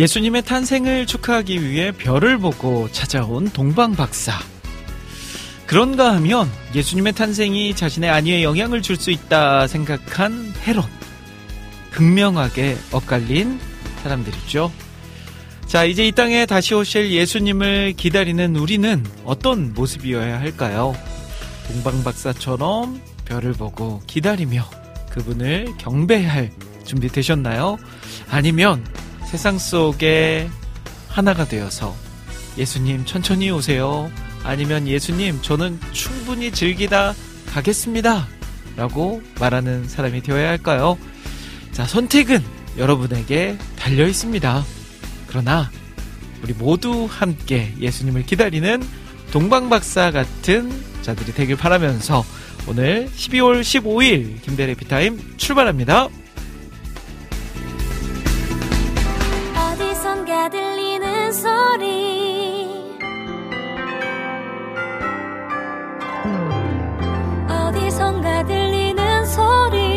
예수님의 탄생을 축하하기 위해 별을 보고 찾아온 동방 박사. 그런가 하면 예수님의 탄생이 자신의 안위에 영향을 줄 수 있다 생각한 헤롯. 극명하게 엇갈린 사람들이죠. 자, 이제 이 땅에 다시 오실 예수님을 기다리는 우리는 어떤 모습이어야 할까요? 동방 박사처럼 별을 보고 기다리며 그분을 경배할 준비 되셨나요? 아니면 세상 속에 하나가 되어서 예수님 천천히 오세요. 아니면 예수님 저는 충분히 즐기다 가겠습니다. 라고 말하는 사람이 되어야 할까요? 자, 선택은 여러분에게 달려 있습니다. 그러나 우리 모두 함께 예수님을 기다리는 동방박사 같은 자들이 되길 바라면서 오늘 12월 15일 김대래 피타임 출발합니다. 소리. 어디선가 들리는 소리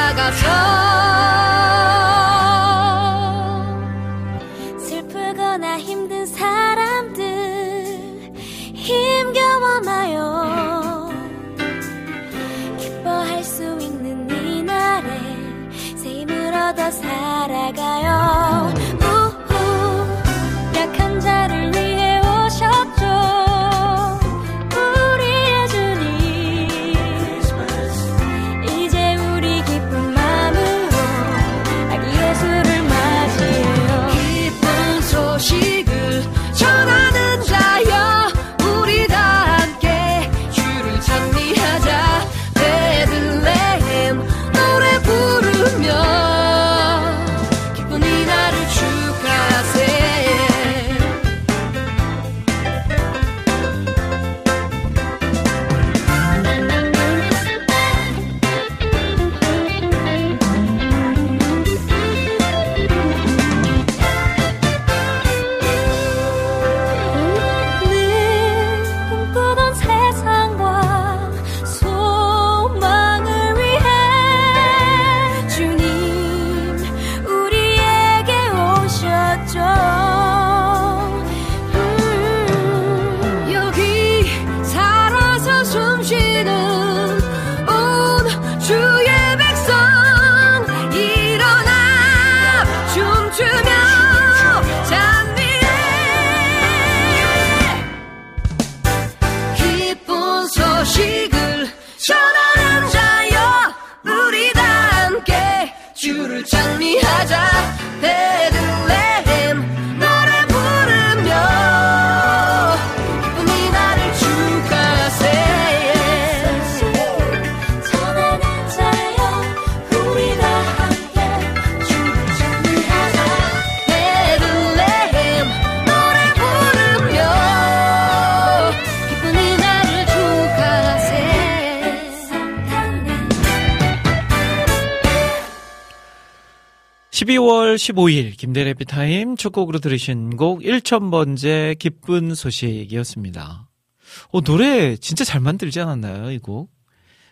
찾아가 12월 15일 김대래 비타임 첫 곡으로 들으신 곡 1000번째 기쁜 소식이었습니다. 어, 노래 진짜 잘 만들지 않았나요, 이 곡?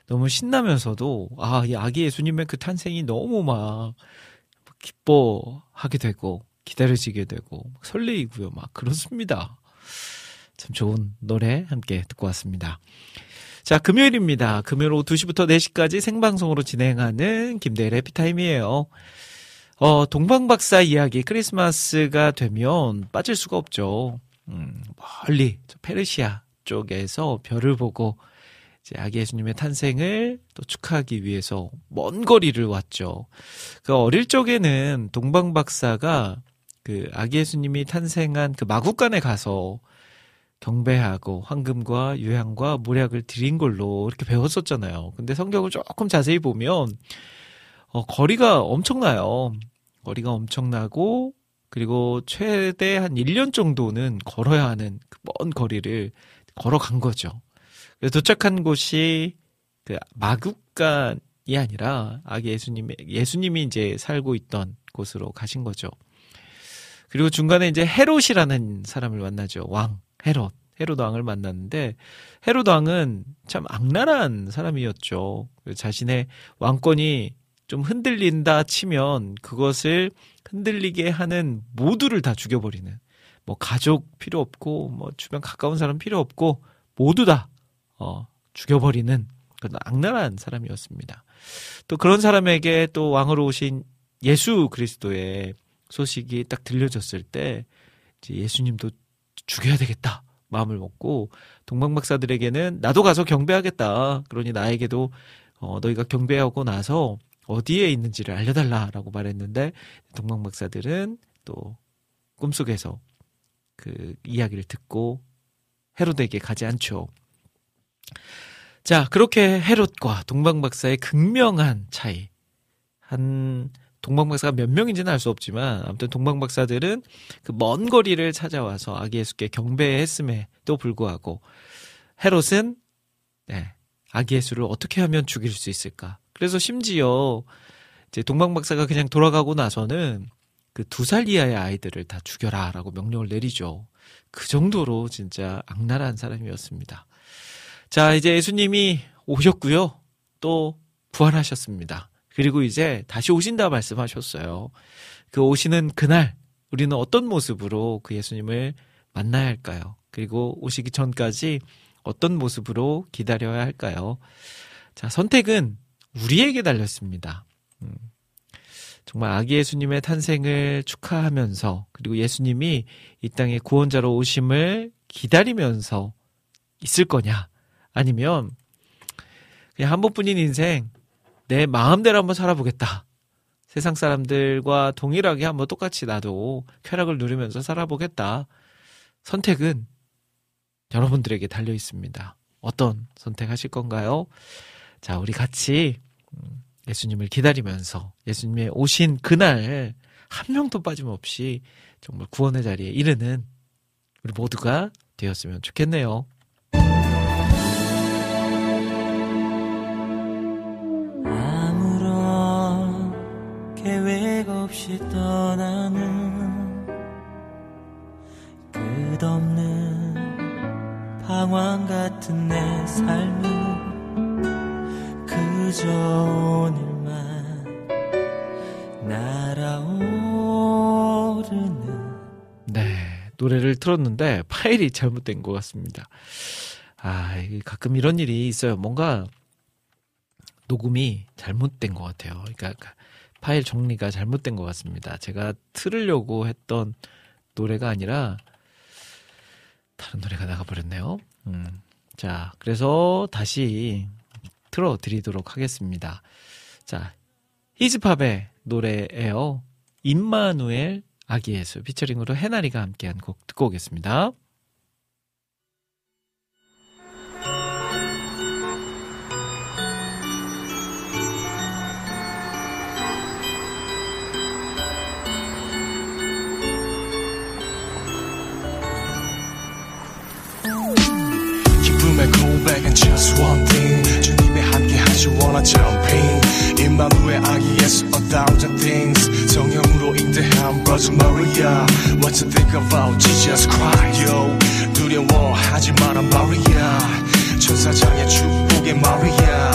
너무 신나면서도, 아, 이 아기 예수님의 그 탄생이 너무 막, 기뻐하게 되고, 기다려지게 되고, 막 설레이고요, 막, 그렇습니다. 참 좋은 노래 함께 듣고 왔습니다. 자, 금요일입니다. 금요일 오후 2시부터 4시까지 생방송으로 진행하는 김대래 피타임이에요. 어, 동방박사 이야기 크리스마스가 되면 빠질 수가 없죠. 음, 멀리 저 페르시아 쪽에서 별을 보고 이제 아기 예수님의 탄생을 또 축하하기 위해서 먼 거리를 왔죠. 그 어릴 적에는 동방박사가 그 아기 예수님이 탄생한 그 마국간에 가서 경배하고 황금과 유향과 모략을 드린 걸로 이렇게 배웠었잖아요. 근데 성경을 조금 자세히 보면 어, 거리가 엄청나요. 거리가 엄청나고 그리고 최대 한 1년 정도는 걸어야 하는 그 먼 거리를 걸어간 거죠. 그래서 도착한 곳이 그 마국간이 아니라 아기 예수님의 예수님이 이제 살고 있던 곳으로 가신 거죠. 그리고 중간에 이제 헤롯이라는 사람을 만나죠. 왕 헤롯. 헤롯 왕을 만났는데 헤롯 왕은 참 악랄한 사람이었죠. 자신의 왕권이 좀 흔들린다 치면 그것을 흔들리게 하는 모두를 다 죽여버리는 뭐 가족 필요 없고 뭐 주변 가까운 사람 필요 없고 모두 다 어, 죽여버리는 그런 악랄한 사람이었습니다. 또 그런 사람에게 또 왕으로 오신 예수 그리스도의 소식이 딱 들려졌을 때 이제 예수님도 죽여야 되겠다 마음을 먹고 동방 박사들에게는 나도 가서 경배하겠다. 그러니 나에게도 어, 너희가 경배하고 나서 어디에 있는지를 알려달라라고 말했는데 동방 박사들은 또 꿈속에서 그 이야기를 듣고 헤롯에게 가지 않죠. 자, 그렇게 헤롯과 동방 박사의 극명한 차이. 한 동방 박사가 몇 명인지는 알 수 없지만 아무튼 동방 박사들은 그 먼 거리를 찾아와서 아기 예수께 경배했음에도 불구하고 헤롯은 네, 아기 예수를 어떻게 하면 죽일 수 있을까? 그래서 심지어 이제 동방 박사가 그냥 돌아가고 나서는 그 두 살 이하의 아이들을 다 죽여라라고 명령을 내리죠. 그 정도로 진짜 악랄한 사람이었습니다. 자, 이제 예수님이 오셨고요. 또 부활하셨습니다. 그리고 이제 다시 오신다 말씀하셨어요. 그 오시는 그날 우리는 어떤 모습으로 그 예수님을 만나야 할까요? 그리고 오시기 전까지 어떤 모습으로 기다려야 할까요? 자, 선택은 우리에게 달렸습니다. 음, 정말 아기 예수님의 탄생을 축하하면서 그리고 예수님이 이 땅에 구원자로 오심을 기다리면서 있을 거냐? 아니면 그냥 한 번뿐인 인생 내 마음대로 한번 살아보겠다. 세상 사람들과 동일하게 한번 똑같이 나도 쾌락을 누리면서 살아보겠다. 선택은 여러분들에게 달려 있습니다. 어떤 선택하실 건가요? 자, 우리 같이 음, 예수님을 기다리면서 예수님의 오신 그날 한 명도 빠짐없이 정말 구원의 자리에 이르는 우리 모두가 되었으면 좋겠네요. 아무런 계획 없이 떠나는 끝없는 방황 같은 내 삶은 날아오르는 네, 노래를 틀었는데 파일이 잘못된 것 같습니다. 아, 가끔 이런 일이 있어요. 뭔가 녹음이 잘못된 것 같아요. 그러니까 파일 정리가 잘못된 것 같습니다. 제가 틀으려고 했던 노래가 아니라 다른 노래가 나가버렸네요. 음, 자, 그래서 다시 틀어드리도록 하겠습니다. 자, 히즈팝의 노래예요. 임마누엘 아기 예수 피처링으로 해나리가 함께한 곡 듣고 오겠습니다. 기쁨의 고백은 just one thing 하시 원한 jumping 임마누의 아기 예수 a thousand things 성령으로 인도한 Virgin Maria What you think about Jesus Christ yo 두려워하지 마라 Maria 천사장의 축복의 Maria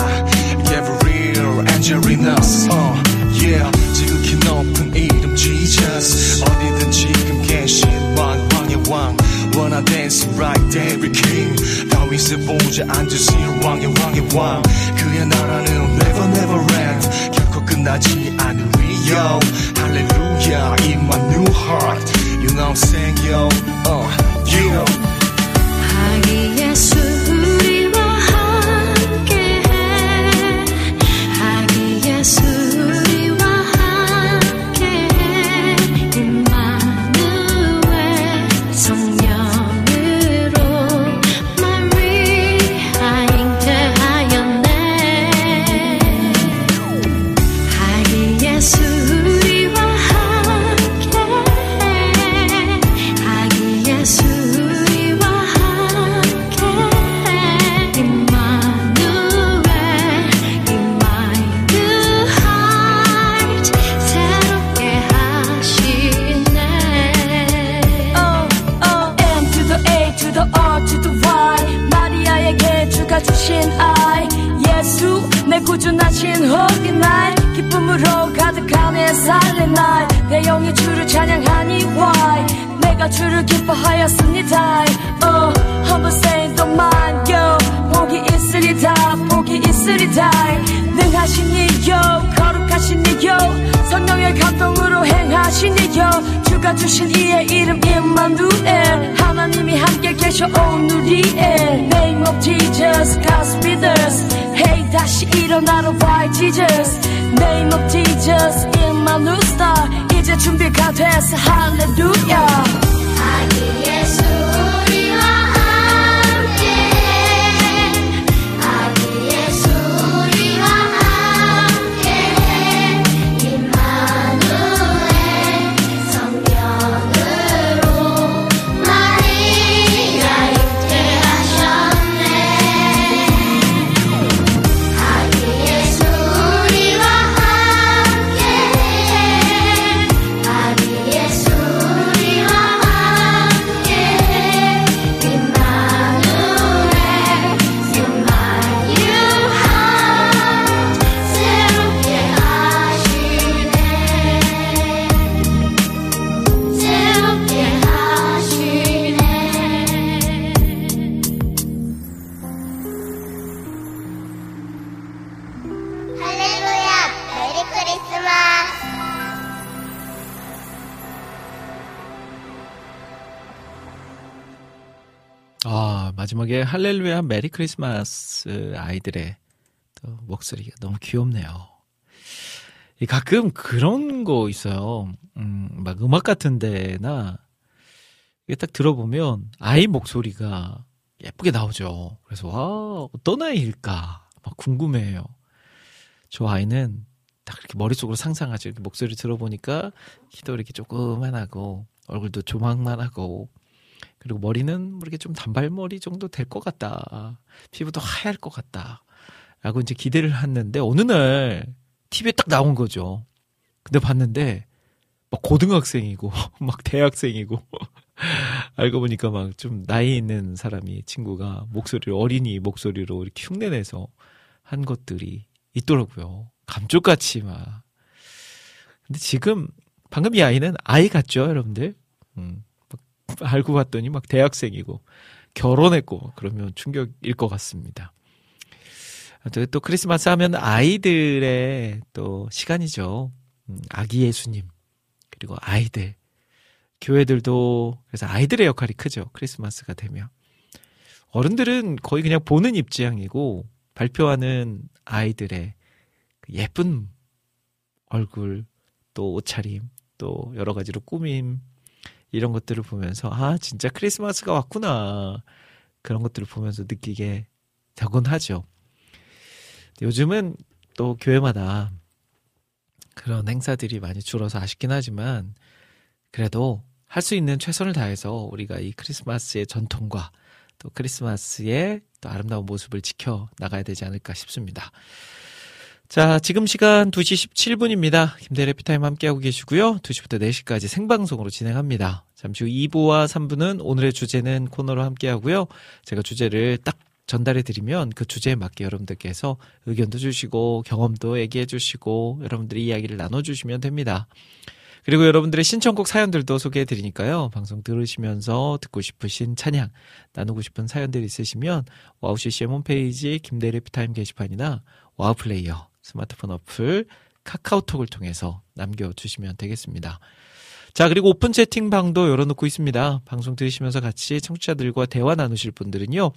Gabriel Angelina uh, yeah 지극히 높은 이름 Jesus 어디든 지금 계신 왕 왕의 왕 wanna dance right there king 다윗의 보좌 앉으신 왕의 왕의 왕 그의 나라는 never never end 결코 끝나지 않으리요 할렐루야 in my new heart you know I'm saying yo uh, yeah 아기 예수 어린 날 기쁨으로 가득한 내 살의 날내 영이 주를 찬양하니 why? 내가 주를 기뻐하였습니다. Oh, 한번 say don't mind yo. 복이 있으리다 복이 있으리다. 능하시니요 거룩하시니요 성령의 감동으로 행하시니요 주가 주신 이의 이름 임마누엘 하나님이 함께 계셔 오누리엘 Name of Jesus God with us Hey 다시 일어나러 why Jesus? Name of Jesus 임마누 star. 이제 준비가 됐어 할렐루야 할렐루야 메리 크리스마스 아이들의 또 목소리가 너무 귀엽네요. 이 가끔 그런 거 있어요. 음, 막 음악 같은 데나 이게 딱 들어보면 아이 목소리가 예쁘게 나오죠. 그래서 와, 어떤 아이일까? 막 궁금해요. 저 아이는 딱 이렇게 머릿속으로 상상하죠. 목소리 들어보니까 키도 이렇게 조그만하고 얼굴도 조망만하고 그리고 머리는 뭐 이렇게 좀 단발머리 정도 될 것 같다. 피부도 하얄 것 같다. 라고 이제 기대를 했는데 어느 날 TV에 딱 나온 거죠. 근데 봤는데 막 고등학생이고 막 대학생이고 알고 보니까 막 좀 나이 있는 사람이 친구가 목소리를 어린이 목소리로 이렇게 흉내내서 한 것들이 있더라고요. 감쪽같이 막. 근데 지금 방금 이 아이는 아이 같죠, 여러분들? 음, 막 알고 봤더니 막 대학생이고 결혼했고 그러면 충격일 것 같습니다. 또, 또 크리스마스 하면 아이들의 또 시간이죠. 음, 아기 예수님 그리고 아이들 교회들도 그래서 아이들의 역할이 크죠. 크리스마스가 되면 어른들은 거의 그냥 보는 입장이고 발표하는 아이들의 그 예쁜 얼굴 또 옷차림, 또 여러 가지로 꾸밈, 이런 것들을 보면서, 아, 진짜 크리스마스가 왔구나. 그런 것들을 보면서 느끼게 되곤 하죠. 요즘은 또 교회마다 그런 행사들이 많이 줄어서 아쉽긴 하지만, 그래도 할 수 있는 최선을 다해서 우리가 이 크리스마스의 전통과 또 크리스마스의 또 아름다운 모습을 지켜 나가야 되지 않을까 싶습니다. 자, 지금 시간 2시 17분입니다. 김대래 피타임 함께하고 계시고요. 2시부터 4시까지 생방송으로 진행합니다. 잠시 후 2부와 3부는 오늘의 주제는 코너로 함께하고요. 제가 주제를 딱 전달해 드리면 그 주제에 맞게 여러분들께서 의견도 주시고 경험도 얘기해 주시고 여러분들이 이야기를 나눠 주시면 됩니다. 그리고 여러분들의 신청곡 사연들도 소개해 드리니까요. 방송 들으시면서 듣고 싶으신 찬양, 나누고 싶은 사연들 있으시면 와우 CCM 홈페이지 김대일의 해피타임 게시판이나 와우 플레이어 스마트폰 어플 카카오톡을 통해서 남겨주시면 되겠습니다. 자, 그리고 오픈 채팅방도 열어놓고 있습니다. 방송 들으시면서 같이 청취자들과 대화 나누실 분들은요,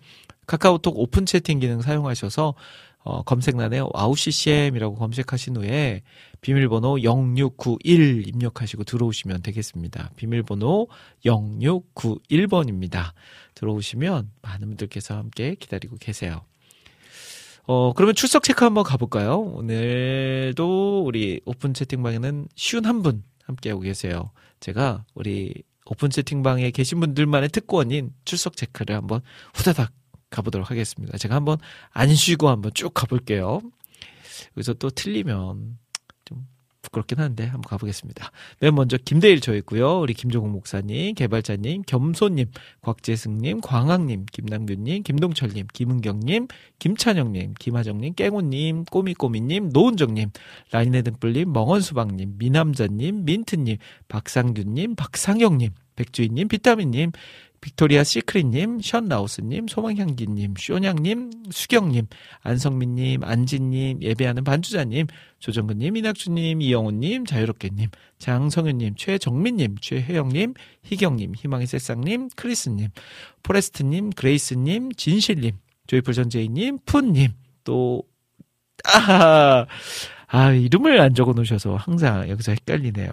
카카오톡 오픈 채팅 기능 사용하셔서 어, 검색란에 와우 CCM이라고 검색하신 후에 비밀번호 0691 입력하시고 들어오시면 되겠습니다. 비밀번호 0691번입니다. 들어오시면 많은 분들께서 함께 기다리고 계세요. 어, 그러면 출석 체크 한번 가볼까요? 오늘도 우리 오픈 채팅방에는 쉰한 분 함께하고 계세요. 제가 우리 오픈 채팅방에 계신 분들만의 특권인 출석 체크를 한번 후다닥 가보도록 하겠습니다. 제가 한번 안 쉬고 한번 쭉 가볼게요. 여기서 또 틀리면 좀 부끄럽긴 한데 한번 가보겠습니다. 맨 먼저 김대일 저 있고요. 우리 김종국 목사님, 개발자님, 겸손님, 곽재승님, 광학님, 김남균님, 김동철님, 김은경님, 김찬영님, 김하정님, 깽호님, 꼬미꼬미님, 노은정님, 라인의 등불님, 멍언수박님, 미남자님, 민트님, 박상균님, 박상영님, 백주인님, 비타민님, 빅토리아 시크릿님, 션라우스님, 소망향기님, 쇼냥님, 수경님, 안성민님, 안진님, 예배하는 반주자님, 조정근님, 이낙주님, 이영훈님, 자유롭게님, 장성윤님, 최정민님, 최혜영님, 희경님, 희망의 새싹님, 크리스님, 포레스트님, 그레이스님, 진실님, 조이풀 전재희님, 푼님, 또, 아, 아, 이름을 안 적어 놓으셔서 항상 여기서 헷갈리네요.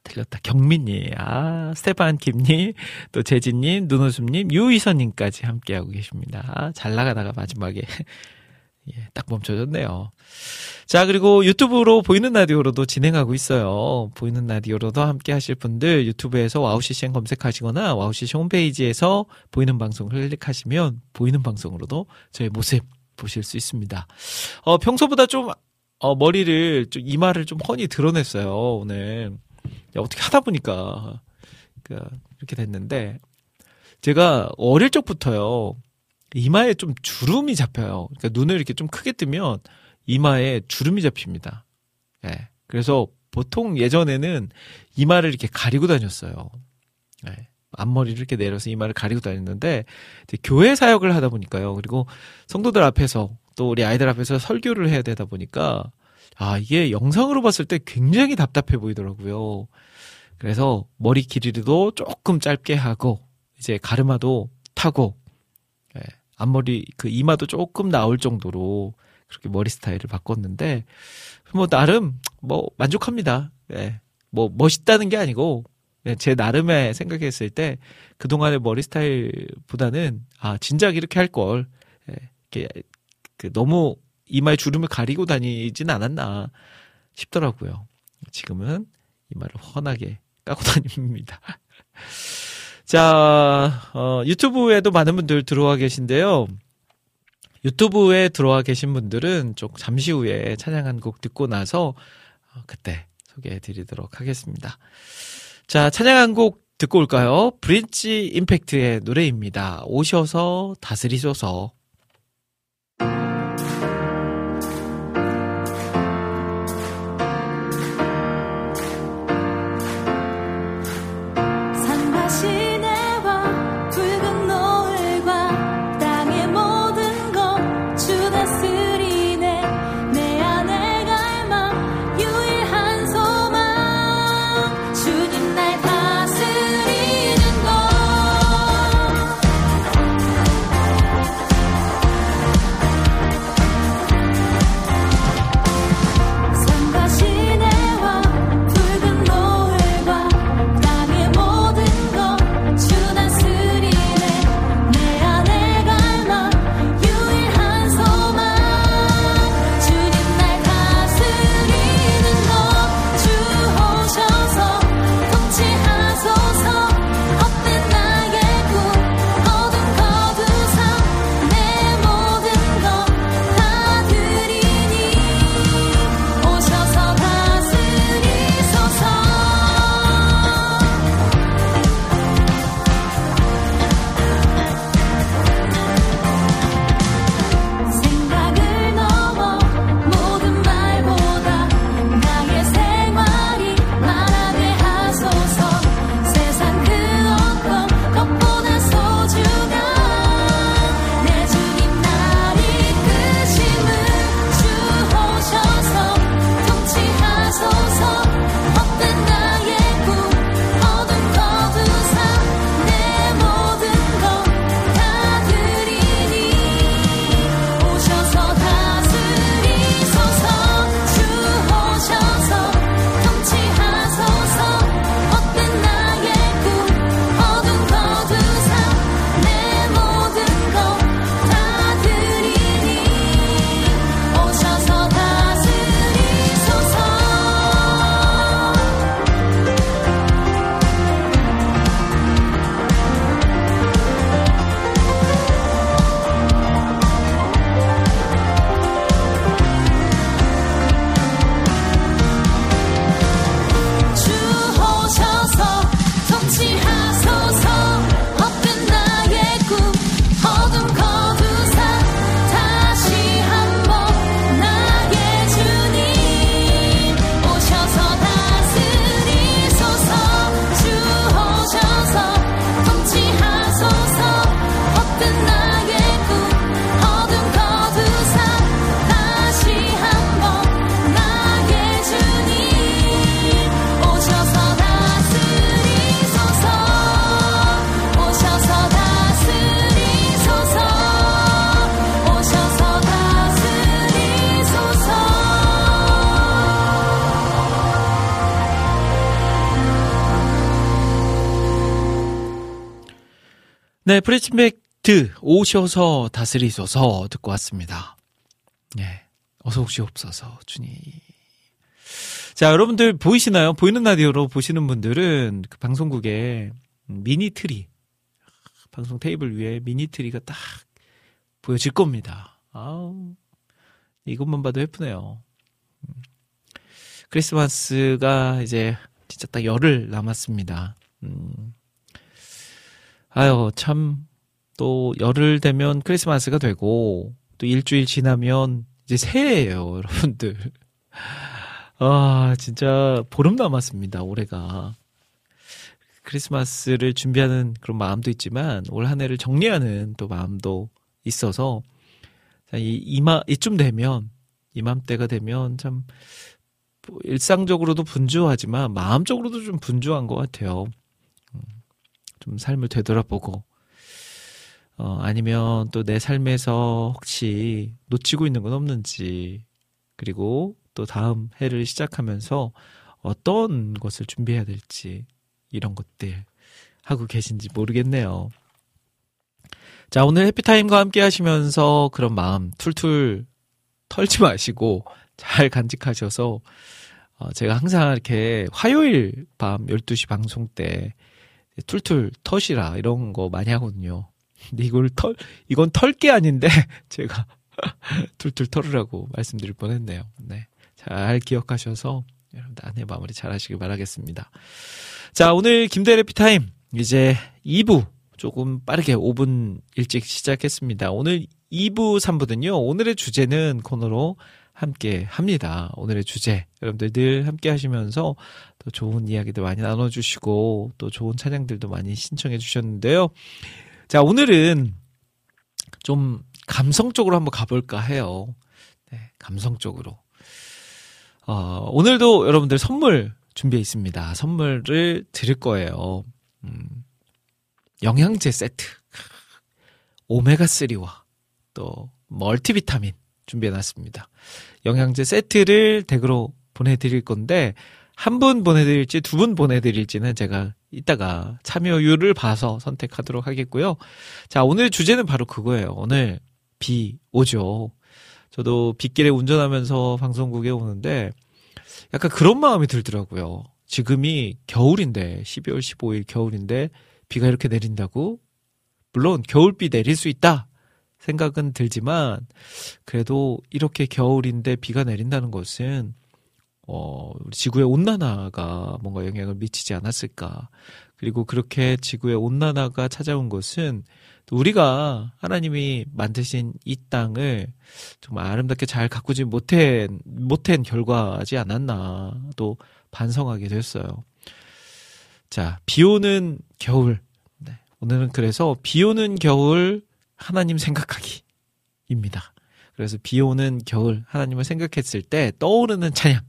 아, 틀렸다. 경민님, 아, 스테판 김님, 또 재진님, 눈웃음님, 유희선님까지 함께하고 계십니다. 아, 잘 나가다가 마지막에. 예, 딱 멈춰졌네요. 자, 그리고 유튜브로 보이는 라디오로도 진행하고 있어요. 보이는 라디오로도 함께 하실 분들 유튜브에서 와우CCM 검색하시거나 와우CCM 홈페이지에서 보이는 방송을 클릭하시면 보이는 방송으로도 저의 모습 보실 수 있습니다. 어, 평소보다 좀, 어, 머리를, 좀 이마를 좀 훤히 드러냈어요, 오늘. 어떻게 하다 보니까 그 이렇게 됐는데 제가 어릴 적부터요 이마에 좀 주름이 잡혀요. 그러니까 눈을 이렇게 좀 크게 뜨면 이마에 주름이 잡힙니다. 예. 네. 그래서 보통 예전에는 이마를 이렇게 가리고 다녔어요. 예. 네. 앞머리를 이렇게 내려서 이마를 가리고 다녔는데 교회 사역을 하다 보니까요. 그리고 성도들 앞에서 또 우리 아이들 앞에서 설교를 해야 되다 보니까 아, 이게 영상으로 봤을 때 굉장히 답답해 보이더라고요. 그래서 머리 길이도 조금 짧게 하고, 이제 가르마도 타고, 예, 앞머리, 그 이마도 조금 나올 정도로 그렇게 머리 스타일을 바꿨는데, 뭐, 나름, 뭐, 만족합니다. 예, 뭐, 멋있다는 게 아니고, 예, 제 나름의 생각했을 때, 그동안의 머리 스타일보다는, 아, 진작 이렇게 할 걸, 예, 이렇게, 그, 너무 이마에 주름을 가리고 다니진 않았나 싶더라고요. 지금은 이마를 훤하게 까고 다닙니다. 자, 어, 유튜브에도 많은 분들 들어와 계신데요. 유튜브에 들어와 계신 분들은 좀 잠시 후에 찬양 한 곡 듣고 나서 어, 그때 소개해 드리도록 하겠습니다. 자, 찬양 한 곡 듣고 올까요? 브릿지 임팩트의 노래입니다. 오셔서 다스리소서. 네, 프레치맥드 오셔서 다스리소서 듣고 왔습니다. 네, 어서 오시옵소서 주님. 자, 여러분들 보이시나요? 보이는 라디오로 보시는 분들은 그 방송국에 미니 트리, 방송 테이블 위에 미니 트리가 딱 보여질 겁니다. 아우, 이것만 봐도 예쁘네요. 음. 크리스마스가 이제 진짜 딱 열흘 남았습니다. 음. 아유, 참, 또 열흘 되면 크리스마스가 되고, 또 일주일 지나면 이제 새해예요, 여러분들. 아, 진짜 보름 남았습니다, 올해가. 크리스마스를 준비하는 그런 마음도 있지만, 올 한 해를 정리하는 또 마음도 있어서, 이, 이마, 이쯤 되면, 이맘때가 되면 참, 뭐 일상적으로도 분주하지만, 마음적으로도 좀 분주한 것 같아요. 음, 좀 삶을 되돌아보고, 어, 아니면 또 내 삶에서 혹시 놓치고 있는 건 없는지, 그리고 또 다음 해를 시작하면서 어떤 것을 준비해야 될지 이런 것들 하고 계신지 모르겠네요. 자, 오늘 해피타임과 함께 하시면서 그런 마음 툴툴 털지 마시고 잘 간직하셔서 어, 제가 항상 이렇게 화요일 밤 12시 방송 때 툴툴 터시라 이런 거 많이 하거든요. 근데 이걸 털, 이건 털 게 아닌데 제가 툴툴 털으라고 말씀드릴 뻔했네요. 네. 잘 기억하셔서 여러분들 한 해 마무리 잘 하시길 바라겠습니다. 자, 오늘 김대래 피타임 이제 2부 조금 빠르게 5분 일찍 시작했습니다. 오늘 2부, 3부는요, 오늘의 주제는 코너로 함께 합니다. 오늘의 주제. 여러분들 늘 함께 하시면서 또 좋은 이야기도 많이 나눠주시고 또 좋은 찬양들도 많이 신청해 주셨는데요. 자, 오늘은 좀 감성적으로 한번 가볼까 해요. 네, 감성적으로. 어, 오늘도 여러분들 선물 준비해 있습니다. 선물을 드릴 거예요. 음, 영양제 세트. 오메가3와 또 멀티비타민 준비해 놨습니다. 영양제 세트를 댁으로 보내드릴 건데, 한 분 보내드릴지 두 분 보내드릴지는 제가 이따가 참여율을 봐서 선택하도록 하겠고요. 자, 오늘 주제는 바로 그거예요. 오늘 비 오죠. 저도 빗길에 운전하면서 방송국에 오는데 약간 그런 마음이 들더라고요. 지금이 겨울인데 12월 15일 겨울인데 비가 이렇게 내린다고? 물론 겨울비 내릴 수 있다 생각은 들지만 그래도 이렇게 겨울인데 비가 내린다는 것은 어, 지구의 온난화가 뭔가 영향을 미치지 않았을까. 그리고 그렇게 지구의 온난화가 찾아온 것은 우리가 하나님이 만드신 이 땅을 정말 아름답게 잘 가꾸지 못한, 못한 결과지 않았나 또 반성하게 됐어요. 자, 비 오는 겨울. 네, 오늘은 그래서 비 오는 겨울 하나님 생각하기입니다. 그래서 비 오는 겨울 하나님을 생각했을 때 떠오르는 찬양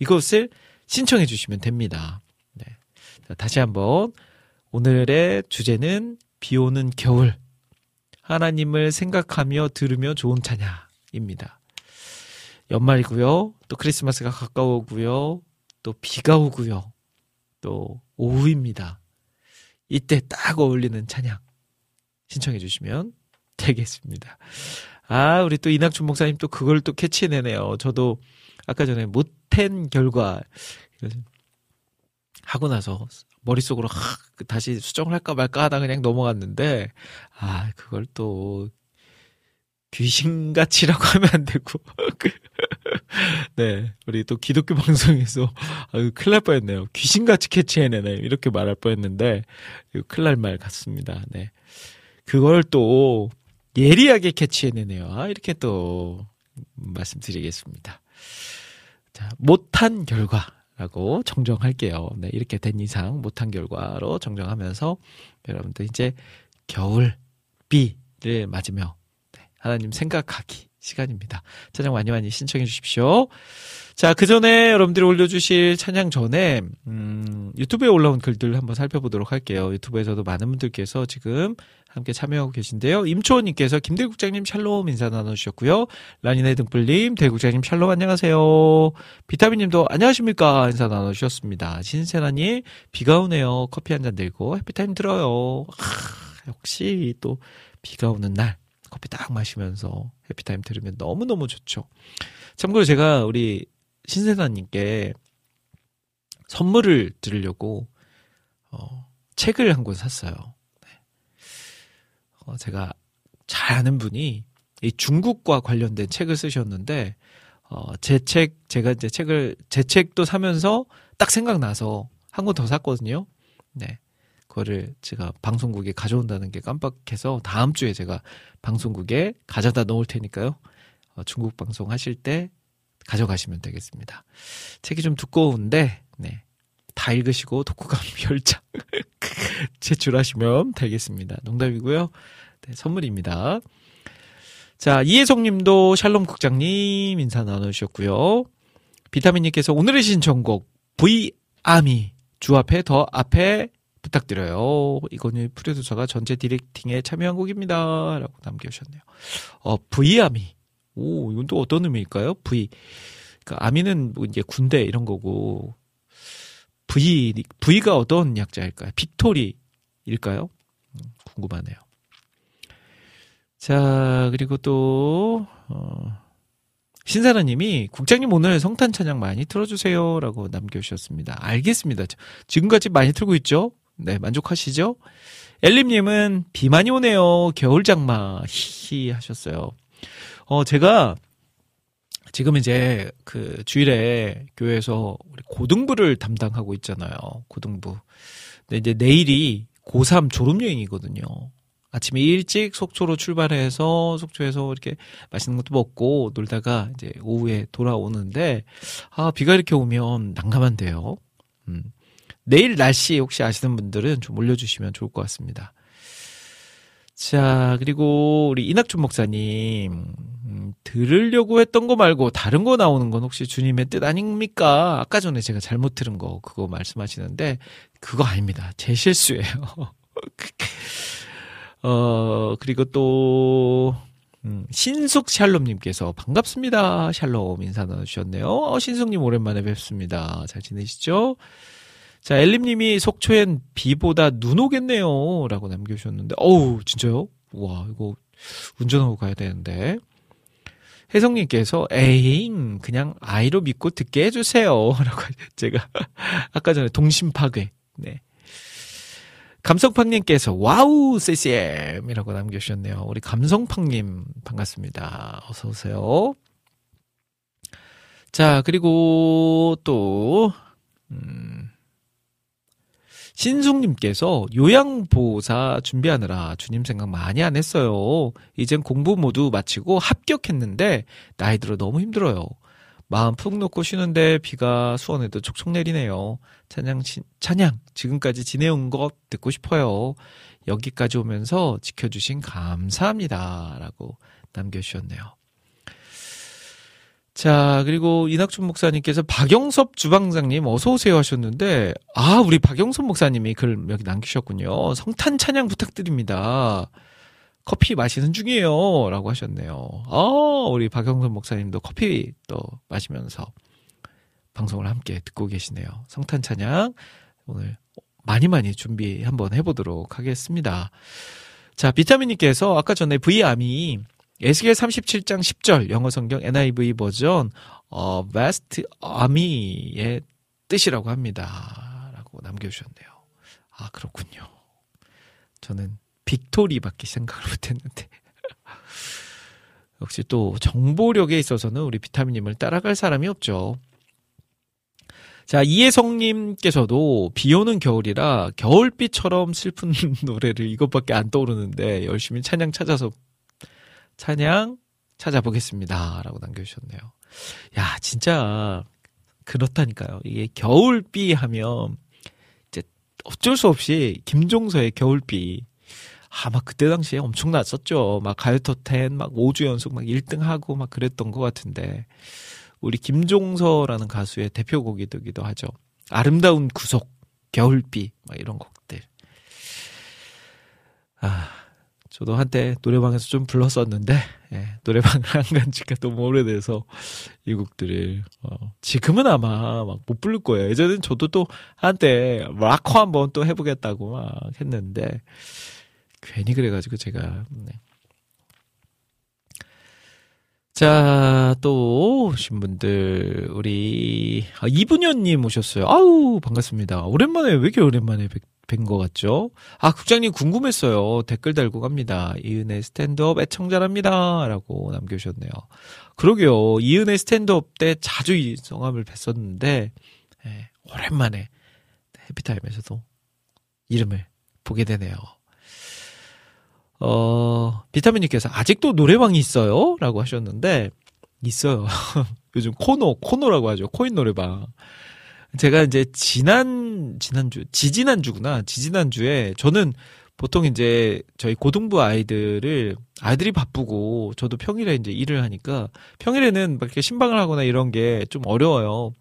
이것을 신청해 주시면 됩니다. 네. 자, 다시 한번 오늘의 주제는 비 오는 겨울 하나님을 생각하며 들으며 좋은 찬양입니다. 연말이고요. 또 크리스마스가 가까우고요. 또 비가 오고요. 또 오후입니다. 이때 딱 어울리는 찬양 신청해 주시면 되겠습니다. 아, 우리 또 이낙준 목사님 또 그걸 또 캐치해내네요. 저도 아까 전에 못한 결과 하고 나서 머릿속으로 하, 다시 수정을 할까 말까 하다 그냥 넘어갔는데 아 그걸 또 귀신같이라고 하면 안 되고. 네 우리 또 기독교 방송에서 아유 큰일 날 뻔했네요. 귀신같이 캐치해내네 이렇게 말할 뻔 했는데 큰일 날 말 같습니다. 네. 그걸 또 예리하게 캐치해내네요 아 이렇게 또 말씀드리겠습니다 자 못한 결과 라고 정정할게요. 네, 이렇게 된 이상 못한 결과로 정정하면서 여러분들 이제 겨울 비를 맞으며 네, 하나님 생각하기 시간입니다. 찬양 많이 많이 신청해 주십시오. 자, 그 전에 여러분들이 올려주실 찬양 전에, 음, 유튜브에 올라온 글들 한번 살펴보도록 할게요. 유튜브에서도 많은 분들께서 지금 함께 참여하고 계신데요. 임초원님께서 김대국장님 샬롬 인사 나눠주셨고요. 라니네 등불님, 대국장님 샬롬 안녕하세요. 비타민님도 안녕하십니까 인사 나눠주셨습니다. 신세나님 비가 오네요. 커피 한 잔 들고 해피타임 들어요. 아, 역시 또 비가 오는 날 커피 딱 마시면서 해피타임 들으면 너무너무 좋죠. 참고로 제가 우리 신세다님께 선물을 드리려고 어, 책을 한 권 샀어요. 네. 어, 제가 잘 아는 분이 이 중국과 관련된 책을 쓰셨는데 어, 제 책, 제가 이제 책을, 제 책도 사면서 딱 생각나서 한 권 더 샀거든요. 네. 그거를 제가 방송국에 가져온다는 게 깜빡해서 다음 주에 제가 방송국에 가져다 놓을 테니까요. 어, 중국 방송 하실 때 가져가시면 되겠습니다. 책이 좀 두꺼운데, 네. 다 읽으시고 독후감 별장 제출하시면 되겠습니다. 농담이고요. 네, 선물입니다. 자, 이혜성 님도 샬롬 국장님 인사 나누셨고요. 비타민 님께서 오늘의 신청곡 V 아미 주 앞에 더 앞에 부탁드려요. 이거는 프로듀서가 전체 디렉팅에 참여한 곡입니다. 라고 남겨주셨네요. 어, V 아미. 오, 이건 또 어떤 의미일까요? V. 그러니까 아미는 뭐 이제 군대 이런 거고 V V가 어떤 약자일까요? 빅토리일까요? 음, 궁금하네요. 자, 그리고 또, 어, 신사라님이 국장님 오늘 성탄 찬양 많이 틀어주세요. 라고 남겨주셨습니다. 알겠습니다. 지금까지 많이 틀고 있죠? 네, 만족하시죠? 엘림님은 비 많이 오네요. 겨울 장마. 히히 하셨어요. 어, 제가 지금 이제 그 주일에 교회에서 우리 고등부를 담당하고 있잖아요. 고등부. 근데 이제 내일이 고3 졸업여행이거든요. 아침에 일찍 속초로 출발해서 속초에서 이렇게 맛있는 것도 먹고 놀다가 이제 오후에 돌아오는데 아 비가 이렇게 오면 난감한데요. 음. 내일 날씨 혹시 아시는 분들은 좀 올려주시면 좋을 것 같습니다. 자 그리고 우리 이낙준 목사님 음, 들으려고 했던 거 말고 다른 거 나오는 건 혹시 주님의 뜻 아닙니까? 아까 전에 제가 잘못 들은 거 그거 말씀하시는데 그거 아닙니다. 제 실수예요. 어, 그리고 또, 음, 신숙 샬롬님께서 반갑습니다. 샬롬 인사 나누셨네요. 어, 신숙님 오랜만에 뵙습니다. 잘 지내시죠? 자, 엘림님이 속초엔 비보다 눈 오겠네요. 라고 남겨주셨는데, 어우, 진짜요? 와, 이거 운전하고 가야 되는데. 혜성님께서, 에잉, 그냥 아이로 믿고 듣게 해주세요. 라고 제가 아까 전에 동심 파괴. 네. 감성팡님께서 와우 CCM이라고 남겨주셨네요. 우리 감성팡님 반갑습니다. 어서 오세요. 자 그리고 또 음, 신숙님께서 요양보호사 준비하느라 주님 생각 많이 안 했어요. 이젠 공부 모두 마치고 합격했는데 나이 들어 너무 힘들어요. 마음 푹 놓고 쉬는데 비가 수원에도 촉촉 내리네요. 찬양, 찬양, 지금까지 지내온 것 듣고 싶어요. 여기까지 오면서 지켜주신 감사합니다. 라고 남겨주셨네요. 자, 그리고 이낙준 목사님께서 박영섭 주방장님 어서 오세요 하셨는데, 아, 우리 박영섭 목사님이 글 여기 남기셨군요. 성탄 찬양 부탁드립니다. 커피 마시는 중이에요. 라고 하셨네요. 아, 우리 박영선 목사님도 커피 또 마시면서 방송을 함께 듣고 계시네요. 성탄 찬양 오늘 많이 많이 준비 한번 해보도록 하겠습니다. 자, 비타민님께서 아까 전에 V암이 에스겔 37장 10절 영어 성경 NIV 버전 어, Vast Army의 뜻이라고 합니다. 라고 남겨 주셨네요. 아, 그렇군요. 저는 빅토리밖에 생각을 못 했는데. 역시 또 정보력에 있어서는 우리 비타민님을 따라갈 사람이 없죠. 자, 이혜성님께서도 비 오는 겨울이라 겨울비처럼 슬픈 노래를 이것밖에 안 떠오르는데 열심히 찬양 찾아서 찬양 찾아보겠습니다. 라고 남겨주셨네요. 야, 진짜 그렇다니까요. 이게 겨울비 하면 이제 어쩔 수 없이 김종서의 겨울비 아마 그때 당시에 엄청났었죠. 막 10, 막 5주 연속 막 1등 하고 막 그랬던 것 같은데. 우리 김종서라는 가수의 대표곡이 되기도 하죠. 아름다운 구속, 겨울비, 막 이런 곡들. 아, 저도 한때 노래방에서 좀 불렀었는데, 예, 노래방을 안 간 지가 너무 오래돼서 이 곡들을, 어, 지금은 아마 막 못 부를 거예요. 예전엔 저도 또 한때 락커 한번 또 해보겠다고 막 했는데, 괜히 그래가지고 제가 네. 자, 또 오신 분들 우리 아, 이분현님 오셨어요. 아우 반갑습니다. 오랜만에 왜 이렇게 오랜만에 뵌 것 같죠? 아 국장님 궁금했어요. 댓글 달고 갑니다. 이은혜 스탠드업 애청자랍니다 라고 남겨주셨네요. 그러게요. 이은혜 스탠드업 때 자주 이 성함을 뵀었는데 예, 오랜만에 해피타임에서도 이름을 보게 되네요. 어, 비타민님께서 아직도 노래방이 있어요? 라고 하셨는데, 있어요. 요즘 코노, 코노라고 하죠. 코인 노래방. 제가 이제 지난, 지난주, 지지난주구나. 지지난주에 저는 보통 이제 저희 고등부 아이들을 아이들이 바쁘고 저도 평일에 이제 일을 하니까 평일에는 막 이렇게 신방을 하거나 이런 게 좀 어려워요.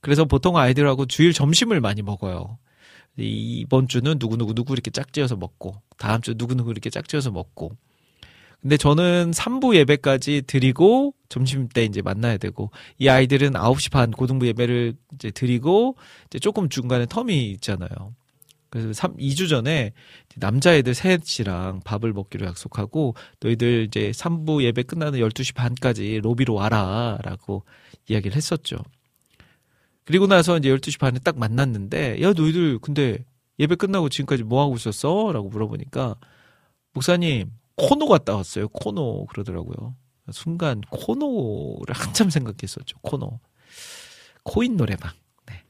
그래서 보통 아이들하고 주일 점심을 많이 먹어요. 이번 주는 누구누구 누구 이렇게 짝지어서 먹고 다음 주 누구누구 이렇게 짝지어서 먹고 근데 저는 3부 예배까지 드리고 점심 때 이제 만나야 되고 이 아이들은 9시 반 고등부 예배를 이제 드리고 이제 조금 중간에 텀이 있잖아요. 그래서 3, 2주 전에 남자애들 셋이랑 밥을 먹기로 약속하고 너희들 이제 3부 예배 끝나는 12시 반까지 로비로 와라 라고 이야기를 했었죠. 그리고 나서 이제 12시 반에 딱 만났는데, 야, 너희들 근데 예배 끝나고 지금까지 뭐 하고 있었어? 라고 물어보니까, 목사님, 코노 갔다 왔어요. 코노. 그러더라고요. 순간 코노를 한참 생각했었죠. 코노. 코인 노래방. 네.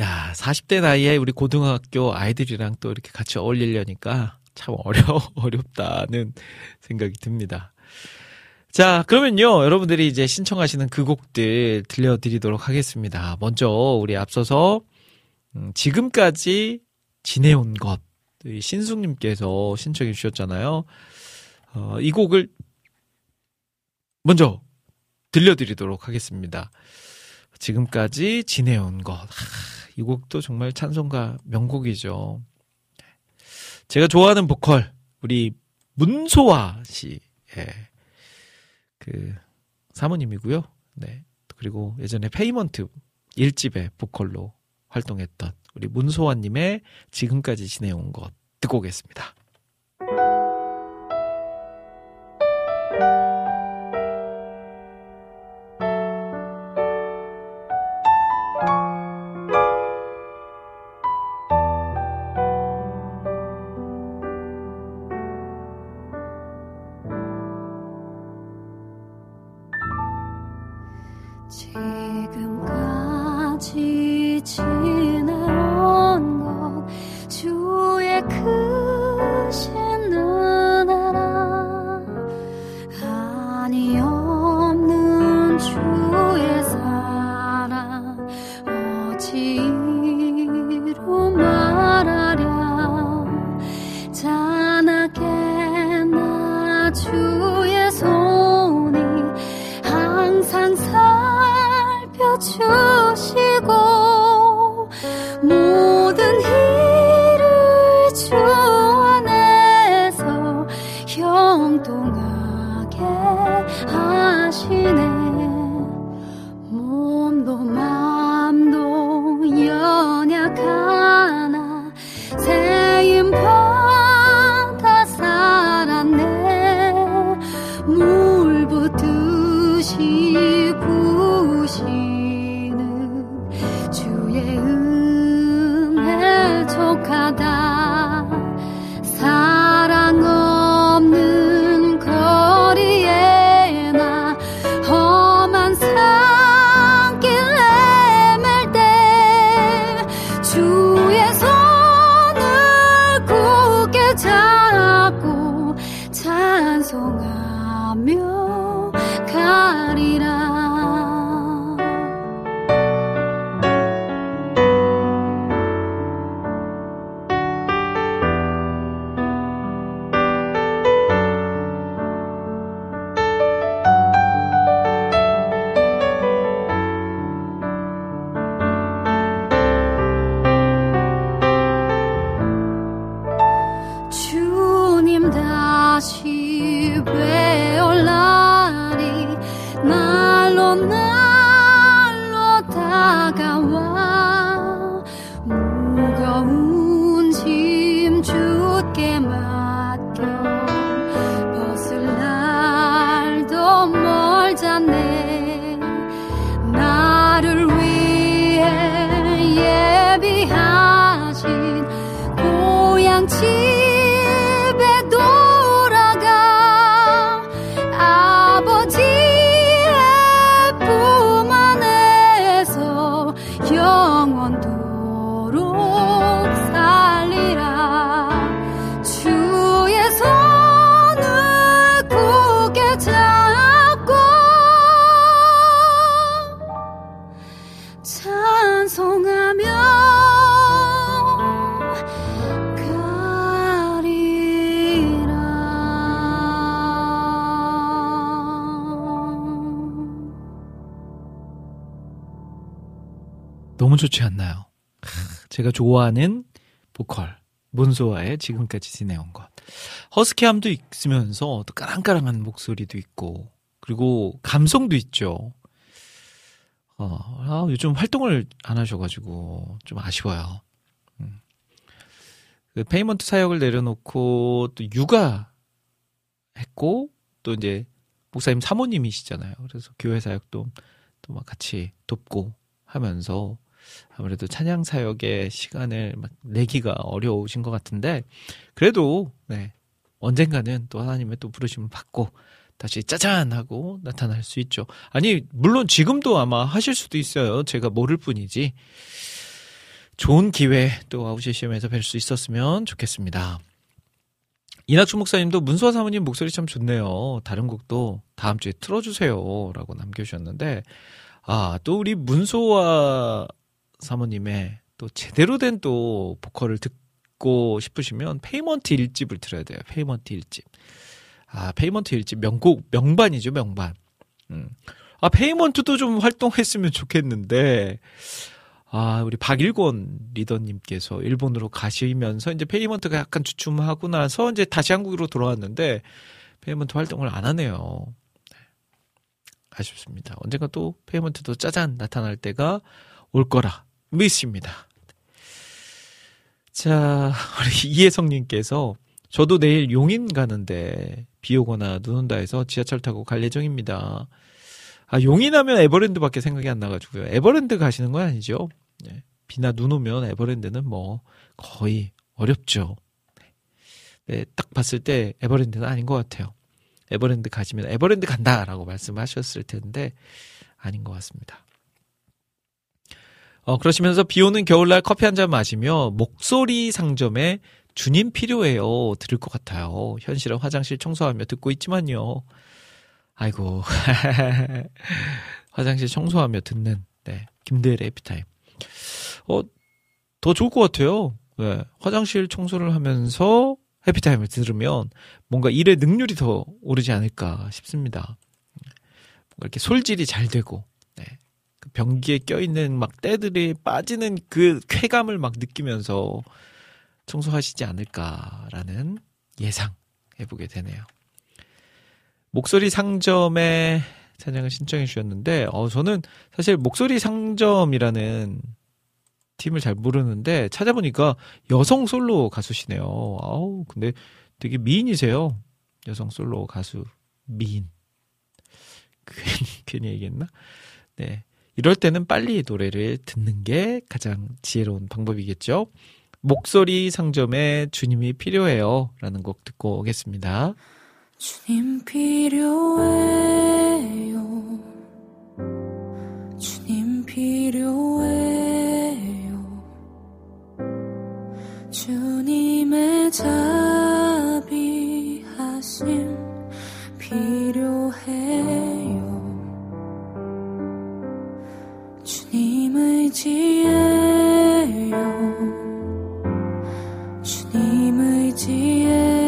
야, 40대 나이에 우리 고등학교 아이들이랑 또 이렇게 같이 어울리려니까 참 어려, 어렵다는 생각이 듭니다. 자, 그러면요, 여러분들이 이제 신청하시는 그 곡들 들려드리도록 하겠습니다. 먼저, 우리 앞서서, 음, 지금까지 지내온 것, 신숙님께서 신청해 주셨잖아요. 어, 이 곡을 먼저 들려드리도록 하겠습니다. 지금까지 지내온 것. 하, 이 곡도 정말 찬송가 명곡이죠. 제가 좋아하는 보컬, 우리 문소아 씨. 예. 그 사모님이고요. 네. 그리고 예전에 페이먼트 1집의 보컬로 활동했던 우리 문소환님의 지금까지 지내온 것 듣고 오겠습니다. 좋지 않나요? 제가 좋아하는 보컬 문소아의 지금까지 지내온 것. 허스키함도 있으면서 또 까랑까랑한 목소리도 있고 그리고 감성도 있죠. 어, 아, 요즘 활동을 안 하셔가지고 좀 아쉬워요. 음. 그 페이먼트 사역을 내려놓고 또 육아 했고 또 이제 목사님 사모님이시잖아요. 그래서 교회 사역도 또 막 같이 돕고 하면서 아무래도 찬양 사역의 시간을 막 내기가 어려우신 것 같은데 그래도 네 언젠가는 또 하나님의 또 부르심을 받고 다시 짜잔 하고 나타날 수 있죠. 아니 물론 지금도 아마 하실 수도 있어요. 제가 모를 뿐이지. 좋은 기회 또 아우시 시험에서 뵐 수 있었으면 좋겠습니다. 이낙춘 목사님도 문수아 사모님 목소리 참 좋네요. 다른 곡도 다음 주에 틀어주세요. 라고 남겨주셨는데, 아, 또 우리 문소아 사모님의 또 제대로 된 또 보컬을 듣고 싶으시면 페이먼트 1집을 들어야 돼요. 페이먼트 1집. 아, 페이먼트 1집 명곡, 명반이죠, 명반. 음. 아, 페이먼트도 좀 활동했으면 좋겠는데, 아, 우리 박일권 리더님께서 일본으로 가시면서 이제 페이먼트가 약간 주춤하고 나서 이제 다시 한국으로 돌아왔는데, 페이먼트 활동을 안 하네요. 네. 아쉽습니다. 언젠가 또 페이먼트도 짜잔 나타날 때가 올 거라 믿습니다. 자, 우리 이혜성님께서 저도 내일 용인 가는데 비 오거나 눈 온다 해서 지하철 타고 갈 예정입니다. 아, 용인하면 에버랜드밖에 생각이 안 나가지고요. 에버랜드 가시는 건 아니죠? 네. 비나 눈 오면 에버랜드는 뭐 거의 어렵죠. 네, 딱 봤을 때 에버랜드는 아닌 것 같아요. 에버랜드 가시면 에버랜드 간다라고 말씀하셨을 텐데 아닌 것 같습니다. 어, 그러시면서 비 오는 겨울날 커피 한 잔 마시며 목소리 상점에 주님 필요해요. 들을 것 같아요. 현실은 화장실 청소하며 듣고 있지만요. 아이고. 화장실 청소하며 듣는, 네. 김대일의 에피타임. 어, 더 좋을 것 같아요. 네. 화장실 청소를 하면서 해피타임을 들으면 뭔가 일의 능률이 더 오르지 않을까 싶습니다. 뭔가 이렇게 솔질이 잘 되고, 네. 그 변기에 껴있는 막 때들이 빠지는 그 쾌감을 막 느끼면서 청소하시지 않을까라는 예상 해보게 되네요. 목소리 상점에 찬양을 신청해 주셨는데, 어, 저는 사실 목소리 상점이라는 팀을 잘 모르는데 찾아보니까 여성 솔로 가수시네요. 아우, 근데 되게 미인이세요. 여성 솔로 가수 미인. 괜히 괜히 얘기했나? 네. 이럴 때는 빨리 노래를 듣는 게 가장 지혜로운 방법이겠죠. 목소리 상점에 주님이 필요해요. 라는 곡 듣고 오겠습니다. 주님 필요해요. 주님 필요해요. 주님의 자비하심 필요해요. 주님의 지혜요 주님의 지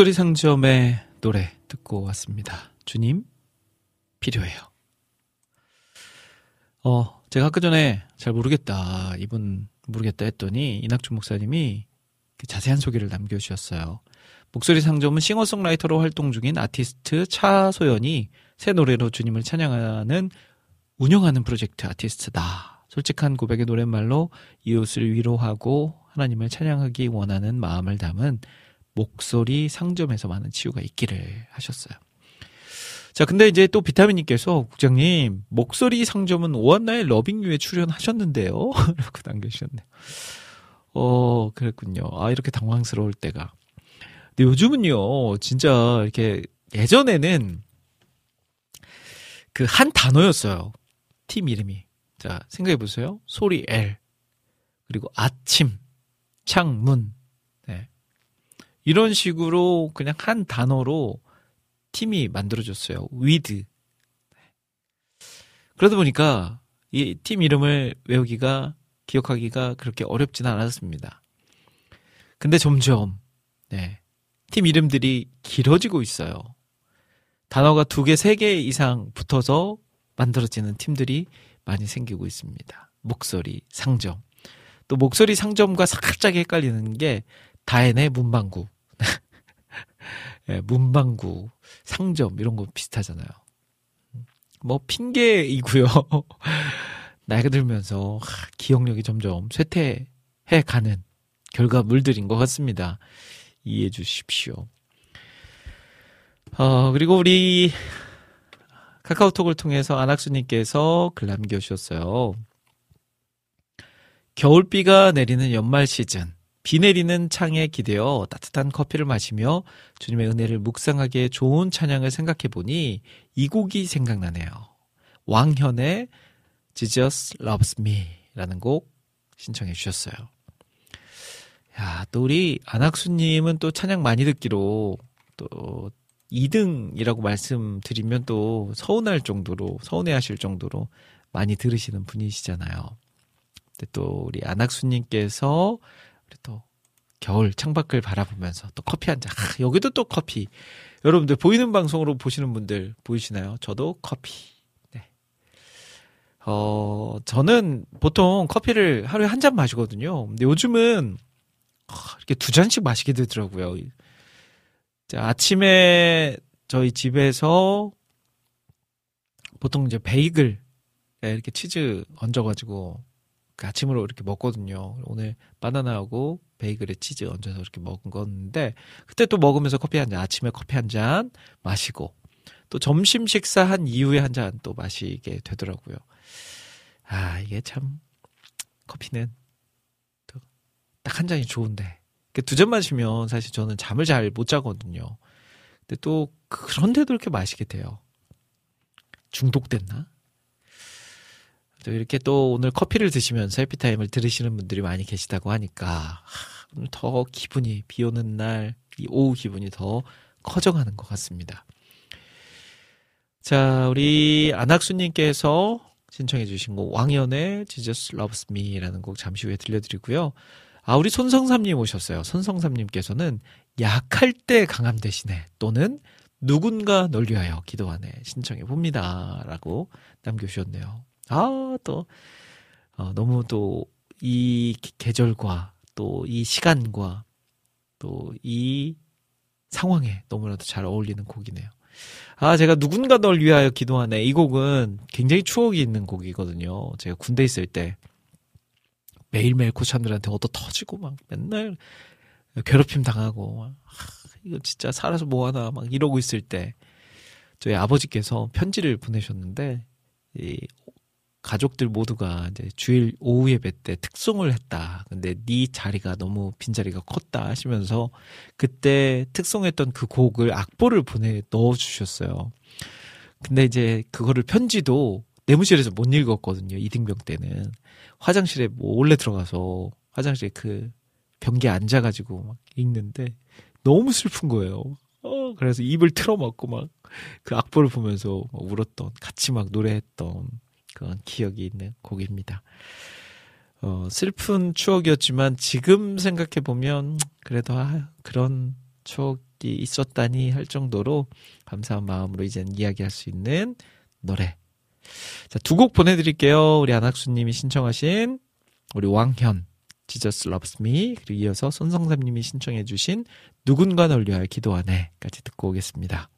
목소리 상점의 노래 듣고 왔습니다. 주님, 필요해요. 어, 제가 아까 전에 잘 모르겠다. 이분 모르겠다 했더니 이낙준 목사님이 그 자세한 소개를 남겨주셨어요. 목소리 상점은 싱어송라이터로 활동 중인 아티스트 차소연이 새 노래로 주님을 찬양하는 운영하는 프로젝트 아티스트다. 솔직한 고백의 노랫말로 이웃을 위로하고 하나님을 찬양하기 원하는 마음을 담은 목소리 상점에서 많은 치유가 있기를 하셨어요. 자, 근데 이제 또 비타민님께서 국장님 목소리 상점은 오한나의 러빙유에 출연하셨는데요. 라고 남겨주셨네요. 어, 그랬군요. 아, 이렇게 당황스러울 때가. 근데 요즘은요, 진짜 이렇게 예전에는 그 한 단어였어요. 팀 이름이. 자, 생각해 보세요. 소리 L. 그리고 아침, 창문, 이런 식으로 그냥 한 단어로 팀이 만들어졌어요. 위드. 그러다 보니까 이 팀 이름을 외우기가 기억하기가 그렇게 어렵지는 않았습니다. 근데 점점 네. 팀 이름들이 길어지고 있어요. 단어가 두 개, 세 개 이상 붙어서 만들어지는 팀들이 많이 생기고 있습니다. 목소리, 상점. 또 목소리 상점과 살짝 헷갈리는 게 다엔의 문방구. 예, 문방구, 상점 이런 거 비슷하잖아요. 뭐 핑계이고요. 나이가 들면서 기억력이 점점 쇠퇴해 가는 결과물들인 것 같습니다. 이해해 주십시오. 어, 그리고 우리 카카오톡을 통해서 안학수님께서 글 남겨주셨어요. 겨울비가 내리는 연말 시즌. 비 내리는 창에 기대어 따뜻한 커피를 마시며 주님의 은혜를 묵상하기에 좋은 찬양을 생각해 보니 이 곡이 생각나네요. 왕현의 Jesus Loves Me 라는 곡 신청해 주셨어요. 야, 또 우리 안학수님은 또 찬양 많이 듣기로 또 2등이라고 말씀드리면 또 서운할 정도로, 서운해 하실 정도로 많이 들으시는 분이시잖아요. 근데 또 우리 안학수님께서 또 겨울 창밖을 바라보면서 또 커피 한 잔. 아, 여기도 또 커피. 여러분들 보이는 방송으로 보시는 분들 보이시나요? 저도 커피. 네. 어, 저는 보통 커피를 하루에 한 잔 마시거든요. 근데 요즘은 아, 이렇게 두 잔씩 마시게 되더라고요. 자, 아침에 저희 집에서 보통 이제 베이글 이렇게 치즈 얹어가지고 그 아침으로 이렇게 먹거든요. 오늘 바나나하고 베이글에 치즈 얹어서 이렇게 먹은 건데 그때 또 먹으면서 커피 한 잔, 아침에 커피 한 잔 마시고 또 점심 식사한 이후에 한 잔 또 마시게 되더라고요. 아 이게 참 커피는 딱한 잔이 좋은데 두 잔 마시면 사실 저는 잠을 잘 못 자거든요. 근데 또 그런데도 이렇게 마시게 돼요. 중독됐나? 또 이렇게 또 오늘 커피를 드시면서 해피타임을 들으시는 분들이 많이 계시다고 하니까 더 기분이 비 오는 날 이 오후 기분이 더 커져가는 것 같습니다. 자, 우리 안학수님께서 신청해 주신 곡 왕연의 Jesus Loves Me라는 곡 잠시 후에 들려드리고요. 아, 우리 손성삼님 오셨어요. 손성삼님께서는 약할 때 강함 대신에 또는 누군가 널 위하여 기도하네 신청해 봅니다. 라고 남겨주셨네요. 아, 또, 어, 너무 또, 이 계절과 또 이 시간과 또 이 상황에 너무나도 잘 어울리는 곡이네요. 아, 제가 누군가 널 위하여 기도하네. 이 곡은 굉장히 추억이 있는 곡이거든요. 제가 군대 있을 때 매일매일 고참들한테 얻어 터지고 막 맨날 괴롭힘 당하고 막, 하, 이거 진짜 살아서 뭐하나 막 이러고 있을 때 저희 아버지께서 편지를 보내셨는데 이 가족들 모두가 이제 주일 오후 예배 때 특송을 했다. 근데 네 자리가 너무 빈자리가 컸다 하시면서 그때 특송했던 그 곡을 악보를 보내 넣어 주셨어요. 근데 이제 그거를 편지도 내무실에서 못 읽었거든요. 이등병 때는 화장실에 뭐 몰래 들어가서 화장실에 그 변기에 앉아 가지고 막 읽는데 너무 슬픈 거예요. 어, 그래서 입을 틀어막고 막 그 악보를 보면서 막 울었던, 같이 막 노래했던 그런 기억이 있는 곡입니다. 어, 슬픈 추억이었지만 지금 생각해 보면 그래도 아, 그런 추억이 있었다니 할 정도로 감사한 마음으로 이젠 이야기할 수 있는 노래. 자, 두 곡 보내드릴게요. 우리 안학수님이 신청하신 우리 왕현, Jesus Loves Me, 그리고 이어서 손성삼님이 신청해주신 누군가 널 위하여 기도하네까지 듣고 오겠습니다.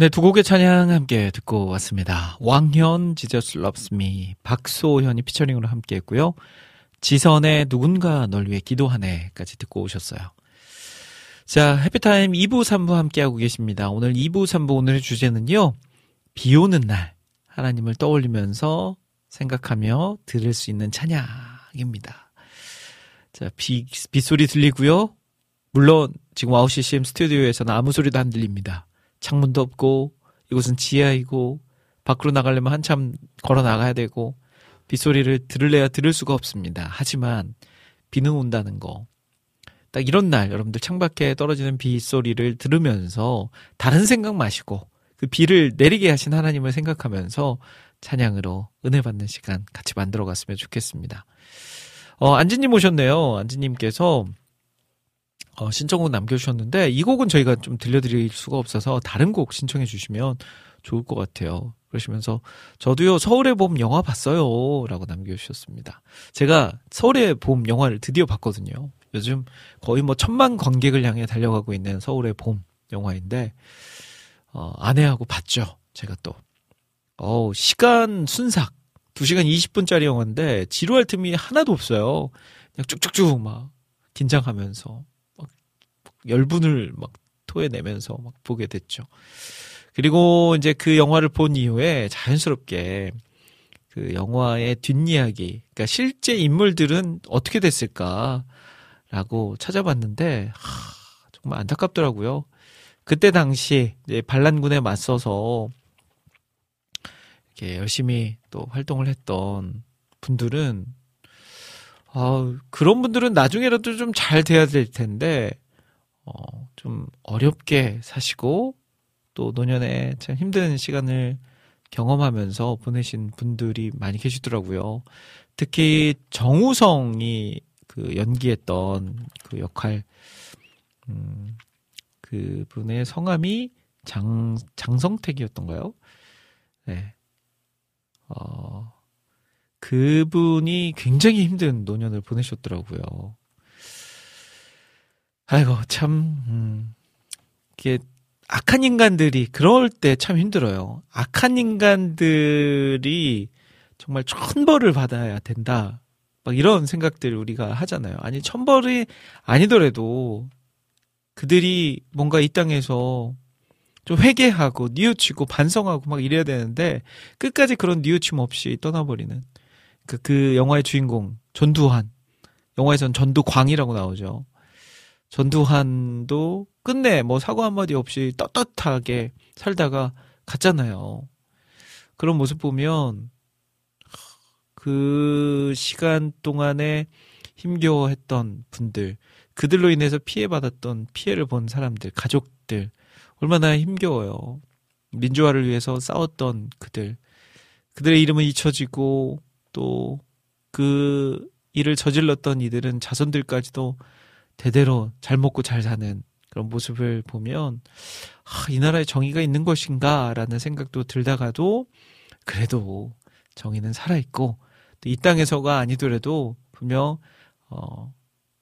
네, 두 곡의 찬양 함께 듣고 왔습니다. 왕현, Jesus Loves Me, 박소현이 피처링으로 함께 했고요. 지선의 누군가 널 위해 기도하네까지 듣고 오셨어요. 자, 해피타임 2부, 3부 함께하고 계십니다. 오늘 2부, 3부 오늘의 주제는요. 비 오는 날, 하나님을 떠올리면서 생각하며 들을 수 있는 찬양입니다. 자, 비, 빗소리 들리고요. 물론 지금 와우 CCM 스튜디오에서는 아무 소리도 안 들립니다. 창문도 없고 이곳은 지하이고 밖으로 나가려면 한참 걸어 나가야 되고 빗소리를 들을래야 들을 수가 없습니다. 하지만 비는 온다는 거. 딱 이런 날 여러분들 창밖에 떨어지는 빗소리를 들으면서 다른 생각 마시고 그 비를 내리게 하신 하나님을 생각하면서 찬양으로 은혜 받는 시간 같이 만들어 갔으면 좋겠습니다. 어, 안지님 오셨네요. 안지님께서 어, 신청곡 남겨주셨는데 이 곡은 저희가 좀 들려드릴 수가 없어서 다른 곡 신청해 주시면 좋을 것 같아요. 그러시면서 저도요 서울의 봄 영화 봤어요 라고 남겨주셨습니다. 제가 서울의 봄 영화를 드디어 봤거든요. 요즘 거의 뭐 천만 관객을 향해 달려가고 있는 서울의 봄 영화인데 어, 아내하고 봤죠. 제가 또 어, 시간 순삭 2시간 20분짜리 영화인데 지루할 틈이 하나도 없어요. 그냥 쭉쭉쭉 막 긴장하면서 열분을 막 토해내면서 막 보게 됐죠. 그리고 이제 그 영화를 본 이후에 자연스럽게 그 영화의 뒷이야기, 그러니까 실제 인물들은 어떻게 됐을까라고 찾아봤는데 하, 정말 안타깝더라고요. 그때 당시 이제 반란군에 맞서서 이렇게 열심히 또 활동을 했던 분들은 아, 그런 분들은 나중에라도 좀 잘 돼야 될 텐데 어, 좀 어렵게 사시고 또 노년에 참 힘든 시간을 경험하면서 보내신 분들이 많이 계시더라고요. 특히 정우성이 그 연기했던 그 역할, 음, 그 분의 성함이 장, 장성택이었던가요? 네. 어, 그분이 굉장히 힘든 노년을 보내셨더라고요. 아이고 참 음, 이게 악한 인간들이 그럴 때 참 힘들어요. 악한 인간들이 정말 천벌을 받아야 된다. 막 이런 생각들 우리가 하잖아요. 아니 천벌이 아니더라도 그들이 뭔가 이 땅에서 좀 회개하고 뉘우치고 반성하고 막 이래야 되는데 끝까지 그런 뉘우침 없이 떠나버리는 그, 그 영화의 주인공 전두환 영화에선 전두광이라고 나오죠. 전두환도 끝내 뭐 사과 한마디 없이 떳떳하게 살다가 갔잖아요. 그런 모습 보면 그 시간 동안에 힘겨워했던 분들, 그들로 인해서 피해받았던 피해를 본 사람들, 가족들, 얼마나 힘겨워요. 민주화를 위해서 싸웠던 그들, 그들의 이름은 잊혀지고 또 그 일을 저질렀던 이들은 자손들까지도 대대로 잘 먹고 잘 사는 그런 모습을 보면 아, 이 나라에 정의가 있는 것인가라는 생각도 들다가도 그래도 정의는 살아 있고 이 땅에서가 아니더라도 분명 어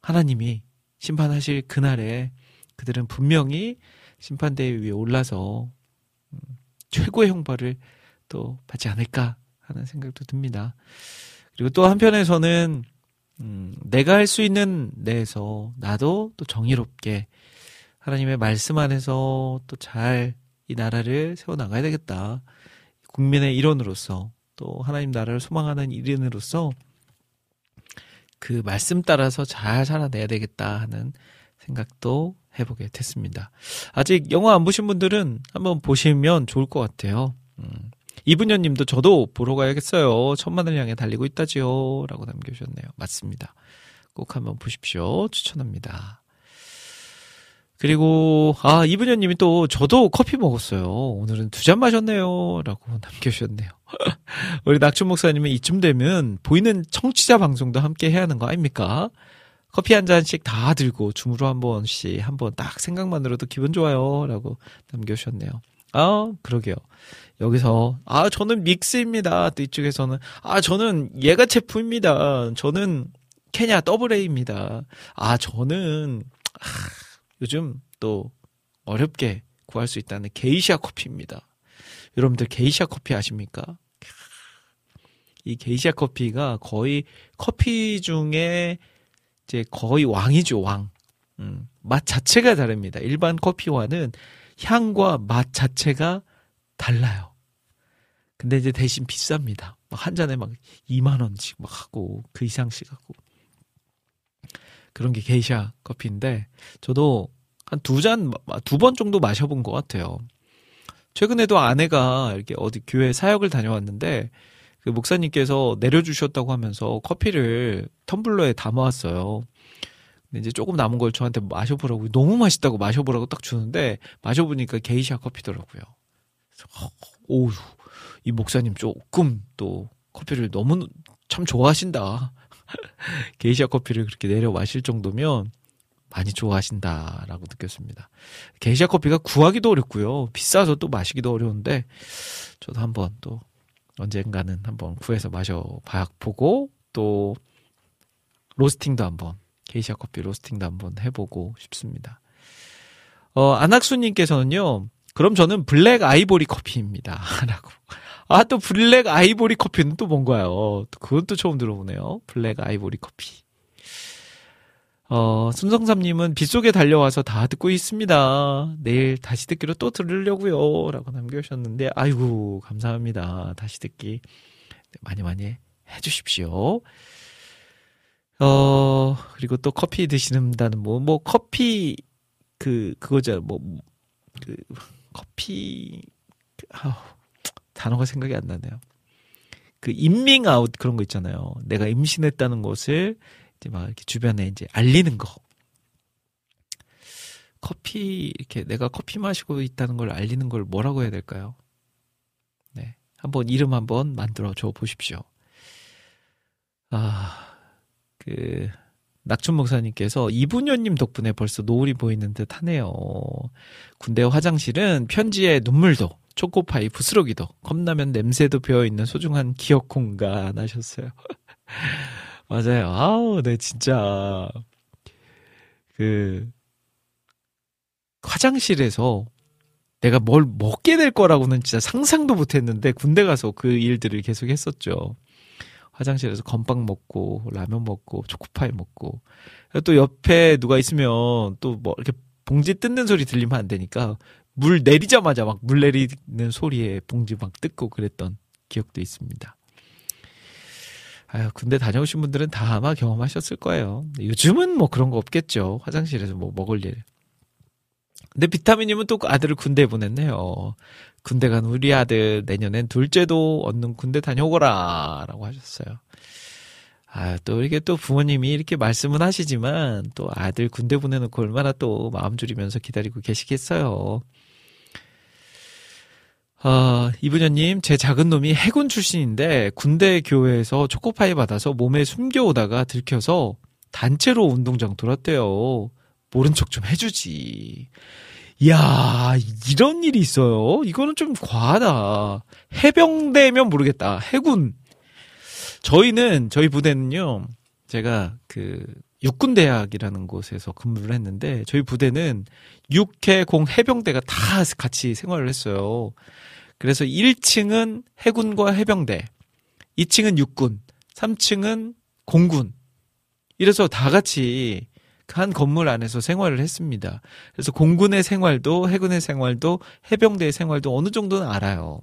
하나님이 심판하실 그날에 그들은 분명히 심판대회 위에 올라서 음, 최고의 형벌을 또 받지 않을까 하는 생각도 듭니다. 그리고 또 한편에서는 음, 내가 할 수 있는 내에서 나도 또 정의롭게 하나님의 말씀 안에서 또 잘 이 나라를 세워 나가야 되겠다. 국민의 일원으로서 또 하나님 나라를 소망하는 일인으로서 그 말씀 따라서 잘 살아내야 되겠다 하는 생각도 해보게 됐습니다. 아직 영화 안 보신 분들은 한번 보시면 좋을 것 같아요. 음. 이분녀님도 저도 보러 가야겠어요. 천만을 향해 달리고 있다지요. 라고 남겨주셨네요. 맞습니다. 꼭 한번 보십시오. 추천합니다. 그리고 아 이분녀님이 또 저도 커피 먹었어요. 오늘은 두 잔 마셨네요. 라고 남겨주셨네요. 우리 낙춘 목사님은 이쯤 되면 보이는 청취자 방송도 함께 해야 하는 거 아닙니까? 커피 한 잔씩 다 들고 줌으로 한 번씩 한 번 딱 생각만으로도 기분 좋아요. 라고 남겨주셨네요. 아, 그러게요. 여기서 아 저는 믹스입니다. 또 이쪽에서는 아 저는 얘가 제품입니다. 저는 케냐 더블 A입니다. 아, 저는, 아, 요즘 또 어렵게 구할 수 있다는 게이샤 커피입니다. 여러분들 게이샤 커피 아십니까? 이 게이샤 커피가 거의 커피 중에 이제 거의 왕이죠, 왕. 음, 맛 자체가 다릅니다. 일반 커피와는 향과 맛 자체가 달라요. 근데 이제 대신 비쌉니다. 막 한 잔에 막 2만 원씩 막 하고 그 이상씩 하고 그런 게 게이샤 커피인데 저도 한 두 잔 두 번 정도 마셔본 것 같아요. 최근에도 아내가 이렇게 어디 교회 사역을 다녀왔는데 그 목사님께서 내려주셨다고 하면서 커피를 텀블러에 담아왔어요. 근데 이제 조금 남은 걸 저한테 마셔보라고 너무 맛있다고 마셔보라고 딱 주는데 마셔보니까 게이샤 커피더라고요. 어, 오우 이 목사님 조금 또 커피를 너무 참 좋아하신다. 게이샤 커피를 그렇게 내려 마실 정도면 많이 좋아하신다라고 느꼈습니다. 게이샤 커피가 구하기도 어렵고요. 비싸서 또 마시기도 어려운데 저도 한번 또 언젠가는 한번 구해서 마셔봐 보고 또 로스팅도 한번 게이샤 커피 로스팅도 한번 해보고 싶습니다. 어, 안학수님께서는요, 그럼 저는 블랙 아이보리 커피입니다. 라고. 아, 또 블랙 아이보리 커피는 또 뭔가요? 그건 또 처음 들어보네요. 블랙 아이보리 커피. 어, 순성삼님은 빗속에 달려와서 다 듣고 있습니다. 내일 다시 듣기로 또 들으려고요. 라고 남겨주셨는데, 아이고, 감사합니다. 다시 듣기. 네, 많이 많이 해주십시오. 어, 그리고 또 커피 드시는다는 뭐, 뭐, 커피, 그, 그거죠. 뭐, 그, 커피, 아 단어가 생각이 안 나네요. 그 임밍 아웃 그런 거 있잖아요. 내가 임신했다는 것을 이제 막 이렇게 주변에 이제 알리는 거. 커피 이렇게 내가 커피 마시고 있다는 걸 알리는 걸 뭐라고 해야 될까요? 네. 한번 이름 한번 만들어 줘 보십시오. 아, 그 낙춘 목사님께서 이분녀님 덕분에 벌써 노을이 보이는 듯 하네요. 군대 화장실은 편지에 눈물도 초코파이 부스러기도 컵라면 냄새도 배어있는 소중한 기억 공간 하셨어요. 맞아요. 아우, 네, 진짜. 그, 화장실에서 내가 뭘 먹게 될 거라고는 진짜 상상도 못 했는데 군대 가서 그 일들을 계속 했었죠. 화장실에서 건빵 먹고 라면 먹고 초코파이 먹고 또 옆에 누가 있으면 또 뭐 이렇게 봉지 뜯는 소리 들리면 안 되니까 물 내리자마자 막 물 내리는 소리에 봉지 막 뜯고 그랬던 기억도 있습니다. 아유, 군대 다녀오신 분들은 다 아마 경험하셨을 거예요. 요즘은 뭐 그런 거 없겠죠. 화장실에서 뭐 먹을 일. 근데 비타민님은 또 아들을 군대에 보냈네요. 군대 간 우리 아들 내년엔 둘째도 얻는 군대 다녀오거라 라고 하셨어요. 아, 또 이게 또 부모님이 이렇게 말씀은 하시지만 또 아들 군대 보내놓고 얼마나 또 마음 졸이면서 기다리고 계시겠어요. 어, 이분녀님, 제 작은 놈이 해군 출신인데 군대 교회에서 초코파이 받아서 몸에 숨겨오다가 들켜서 단체로 운동장 돌았대요. 모른 척 좀 해주지. 이야, 이런 일이 있어요? 이거는 좀 과하다. 해병대면 모르겠다. 해군. 저희는, 저희 부대는요, 제가 그, 육군대학이라는 곳에서 근무를 했는데, 저희 부대는 육해 공 해병대가 다 같이 생활을 했어요. 그래서 1층은 해군과 해병대, 2층은 육군, 3층은 공군. 이래서 다 같이 한 건물 안에서 생활을 했습니다. 그래서 공군의 생활도 해군의 생활도 해병대의 생활도 어느 정도는 알아요.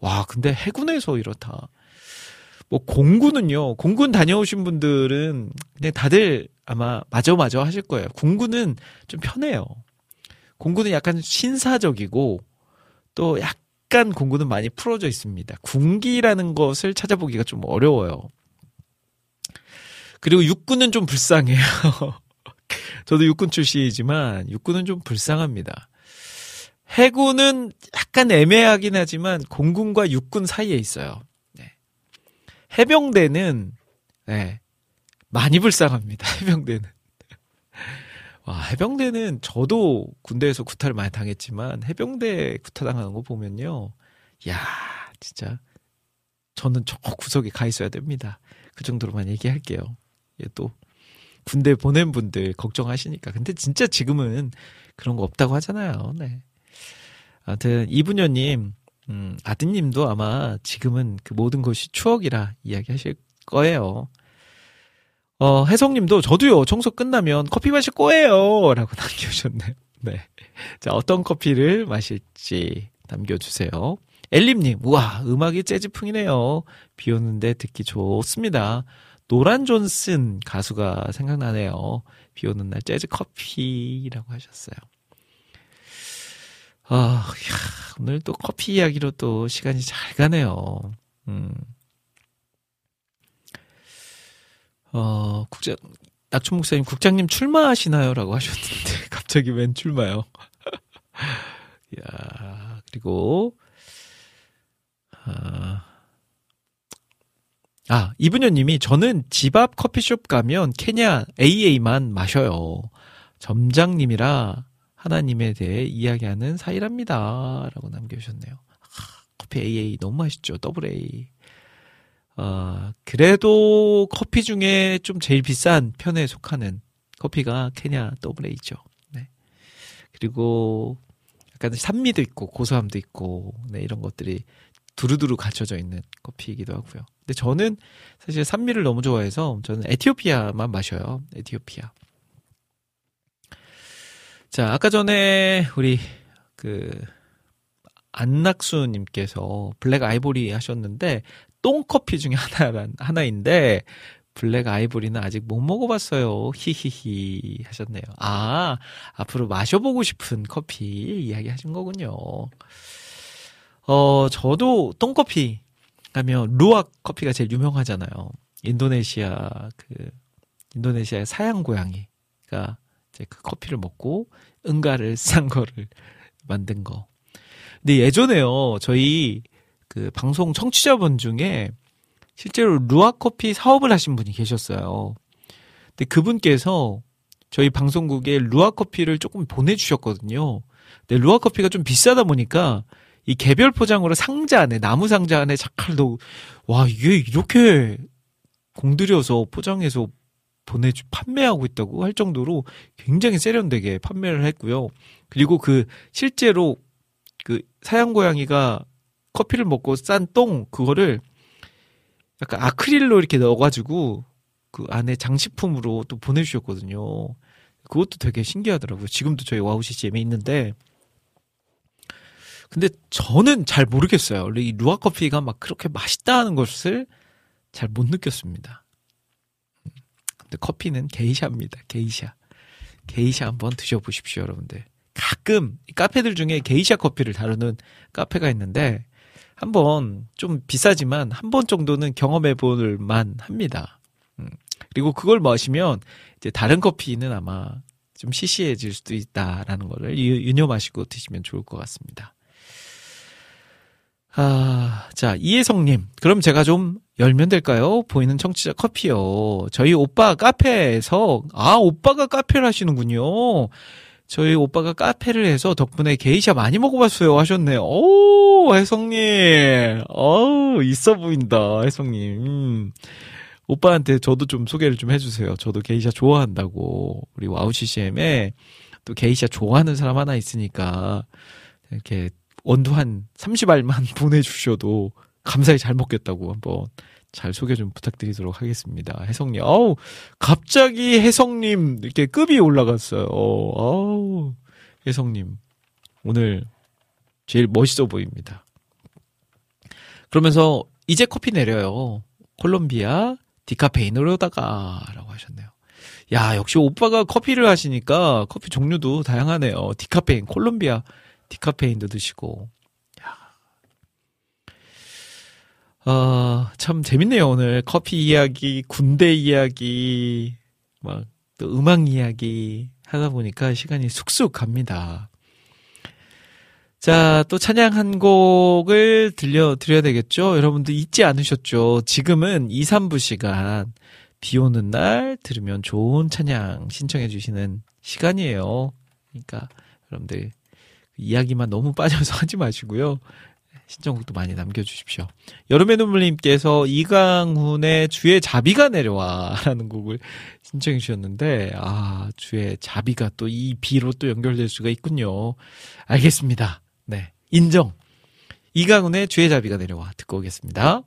와, 근데 해군에서 이렇다. 뭐 공군은요. 공군 다녀오신 분들은 그냥 다들 아마 마저 마저 하실 거예요. 공군은 좀 편해요. 공군은 약간 신사적이고 또 약간 공군은 많이 풀어져 있습니다. 군기라는 것을 찾아보기가 좀 어려워요. 그리고 육군은 좀 불쌍해요. 저도 육군 출신이지만 육군은 좀 불쌍합니다. 해군은 약간 애매하긴 하지만 공군과 육군 사이에 있어요. 네. 해병대는 네, 많이 불쌍합니다. 해병대는. 와, 해병대는 저도 군대에서 구타를 많이 당했지만 해병대 구타 당하는 거 보면요. 야, 진짜 저는 저 구석에 가 있어야 됩니다. 그 정도로만 얘기할게요. 예, 또 군대 보낸 분들 걱정하시니까. 근데 진짜 지금은 그런 거 없다고 하잖아요. 네. 아무튼 이분녀님, 음, 아드님도 아마 지금은 그 모든 것이 추억이라 이야기하실 거예요. 어, 혜성님도 저도요 청소 끝나면 커피 마실 거예요라고 남겨주셨네요. 네. 자 어떤 커피를 마실지 남겨주세요. 엘림님, 우와 음악이 재즈풍이네요. 비 오는데 듣기 좋습니다. 노란 존슨 가수가 생각나네요. 비 오는 날 재즈 커피라고 하셨어요. 아, 야, 오늘 또 커피 이야기로 또 시간이 잘 가네요. 음. 어, 국장, 낙춘 목사님, 국장님 출마하시나요? 라고 하셨는데, 갑자기 웬 출마요? 야 그리고, 아, 아, 이분녀 님이 저는 집 앞 커피숍 가면 케냐 AA만 마셔요. 점장님이라 하나님에 대해 이야기하는 사이랍니다. 라고 남겨주셨네요. 아, 커피 AA 너무 맛있죠. 더블 A. 어, 그래도 커피 중에 좀 제일 비싼 편에 속하는 커피가 케냐 더블 A죠. 네. 그리고 약간 산미도 있고 고소함도 있고 네, 이런 것들이 두루두루 갖춰져 있는 커피이기도 하고요. 근데 저는 사실 산미를 너무 좋아해서 저는 에티오피아만 마셔요. 에티오피아. 자, 아까 전에 우리 그 안학수 님께서 블랙 아이보리 하셨는데 똥커피 중에 하나란 하나인데 블랙 아이보리는 아직 못 먹어봤어요. 히히히 하셨네요. 아 앞으로 마셔보고 싶은 커피 이야기하신 거군요. 어 저도 똥커피 하면 루악 커피가 제일 유명하잖아요. 인도네시아 그 인도네시아의 사양 고양이가 이제 그 커피를 먹고 응가를 싼 거를 만든 거. 근데 예전에요, 저희 그 방송 청취자분 중에 실제로 루아 커피 사업을 하신 분이 계셨어요. 근데 그분께서 저희 방송국에 루아 커피를 조금 보내주셨거든요. 근데 루아 커피가 좀 비싸다 보니까 이 개별 포장으로 상자 안에 나무 상자 안에 자칼도 와 이게 이렇게 공들여서 포장해서 보내주 판매하고 있다고 할 정도로 굉장히 세련되게 판매를 했고요. 그리고 그 실제로 그 사향 고양이가 커피를 먹고 싼 똥 그거를 약간 아크릴로 이렇게 넣어가지고 그 안에 장식품으로 또 보내주셨거든요. 그것도 되게 신기하더라고요. 지금도 저희 와우 CCM에 있는데 근데 저는 잘 모르겠어요. 원래 이 루왁 커피가 막 그렇게 맛있다는 것을 잘 못 느꼈습니다. 근데 커피는 게이샤입니다. 게이샤. 게이샤 한번 드셔보십시오, 여러분들. 가끔 카페들 중에 게이샤 커피를 다루는 카페가 있는데 한번 좀 비싸지만 한 번 정도는 경험해 볼 만 합니다. 음. 그리고 그걸 마시면 이제 다른 커피는 아마 좀 시시해질 수도 있다라는 거를 유념하시고 드시면 좋을 것 같습니다. 아, 자, 이혜성님. 그럼 제가 좀 열면 될까요? 보이는 청취자 커피요. 저희 오빠 카페에서, 아, 오빠가 카페를 하시는군요. 저희 오빠가 카페를 해서 덕분에 게이샤 많이 먹어봤어요 하셨네요. 오, 혜성님. 어우, 있어 보인다, 혜성님. 음. 오빠한테 저도 좀 소개를 좀 해주세요. 저도 게이샤 좋아한다고. 우리 와우 CCM에 또 게이샤 좋아하는 사람 하나 있으니까 이렇게 원두 한 30알만 보내주셔도 감사히 잘 먹겠다고 한번 잘 소개 좀 부탁드리도록 하겠습니다. 혜성님, 어우, 갑자기 혜성님, 이렇게 급이 올라갔어요. 어우, 혜성님, 오늘 제일 멋있어 보입니다. 그러면서, 이제 커피 내려요. 콜롬비아 디카페인으로다가, 라고 하셨네요. 야, 역시 오빠가 커피를 하시니까 커피 종류도 다양하네요. 디카페인, 콜롬비아 디카페인도 드시고. 아, 참 재밌네요, 오늘. 커피 이야기, 군대 이야기, 막, 또 음악 이야기 하다 보니까 시간이 쑥쑥 갑니다. 자, 또 찬양 한 곡을 들려드려야 되겠죠? 여러분들 잊지 않으셨죠? 지금은 2, 3부 시간, 비 오는 날 들으면 좋은 찬양 신청해 주시는 시간이에요. 그러니까, 여러분들, 이야기만 너무 빠져서 하지 마시고요. 신청곡도 많이 남겨주십시오. 여름의 눈물님께서 이강훈의 주의 자비가 내려와 라는 곡을 신청해 주셨는데 아 주의 자비가 또 이 비로 또 연결될 수가 있군요. 알겠습니다. 네 인정. 이강훈의 주의 자비가 내려와 듣고 오겠습니다.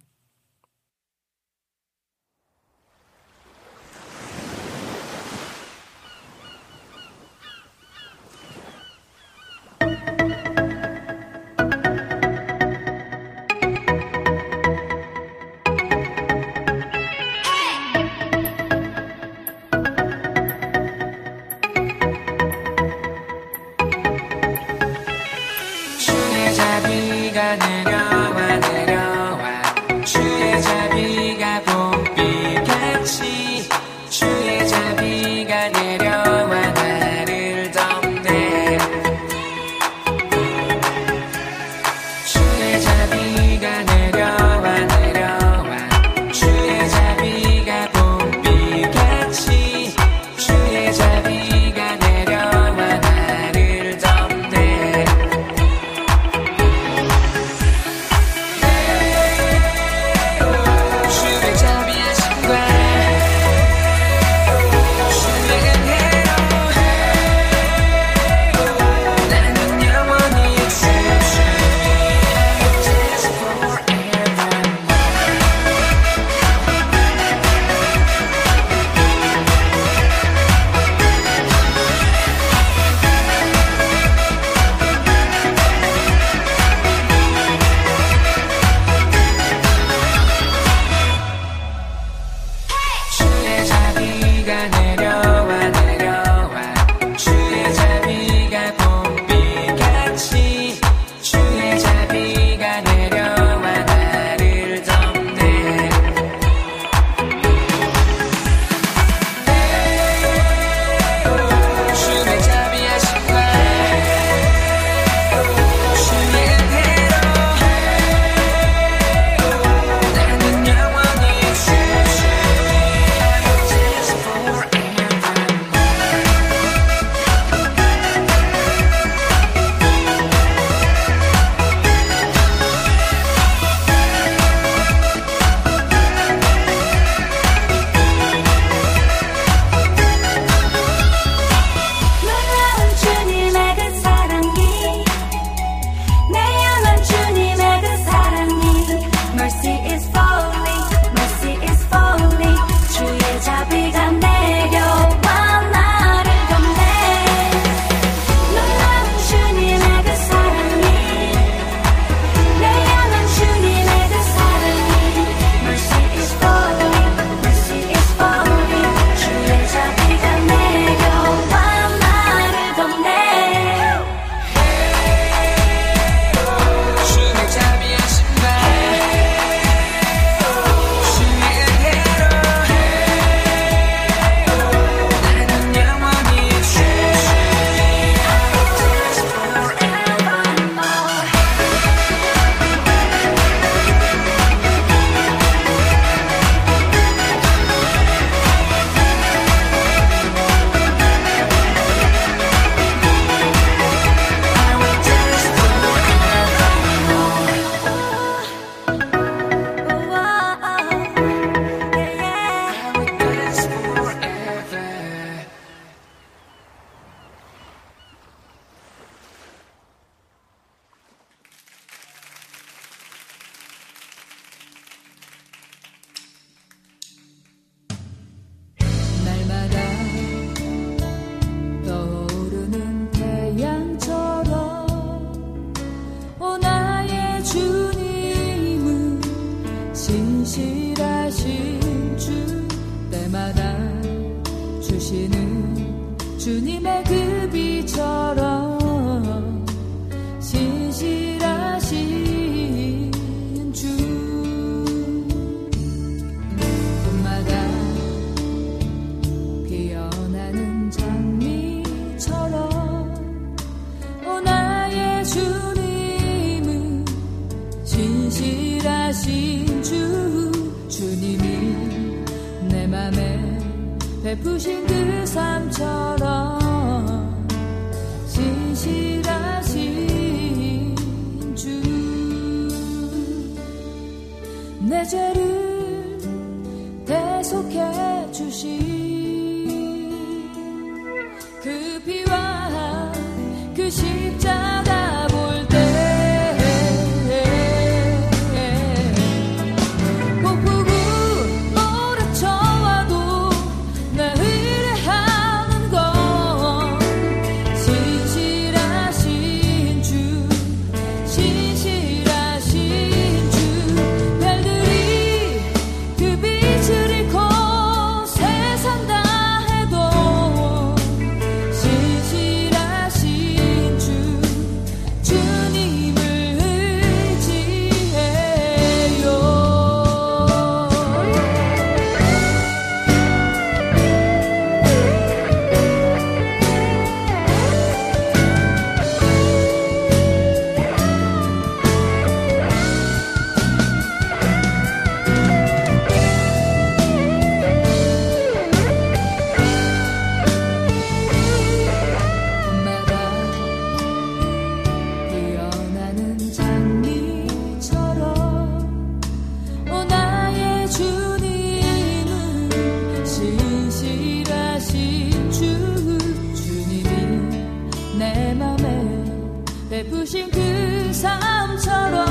베푸신 그 삶처럼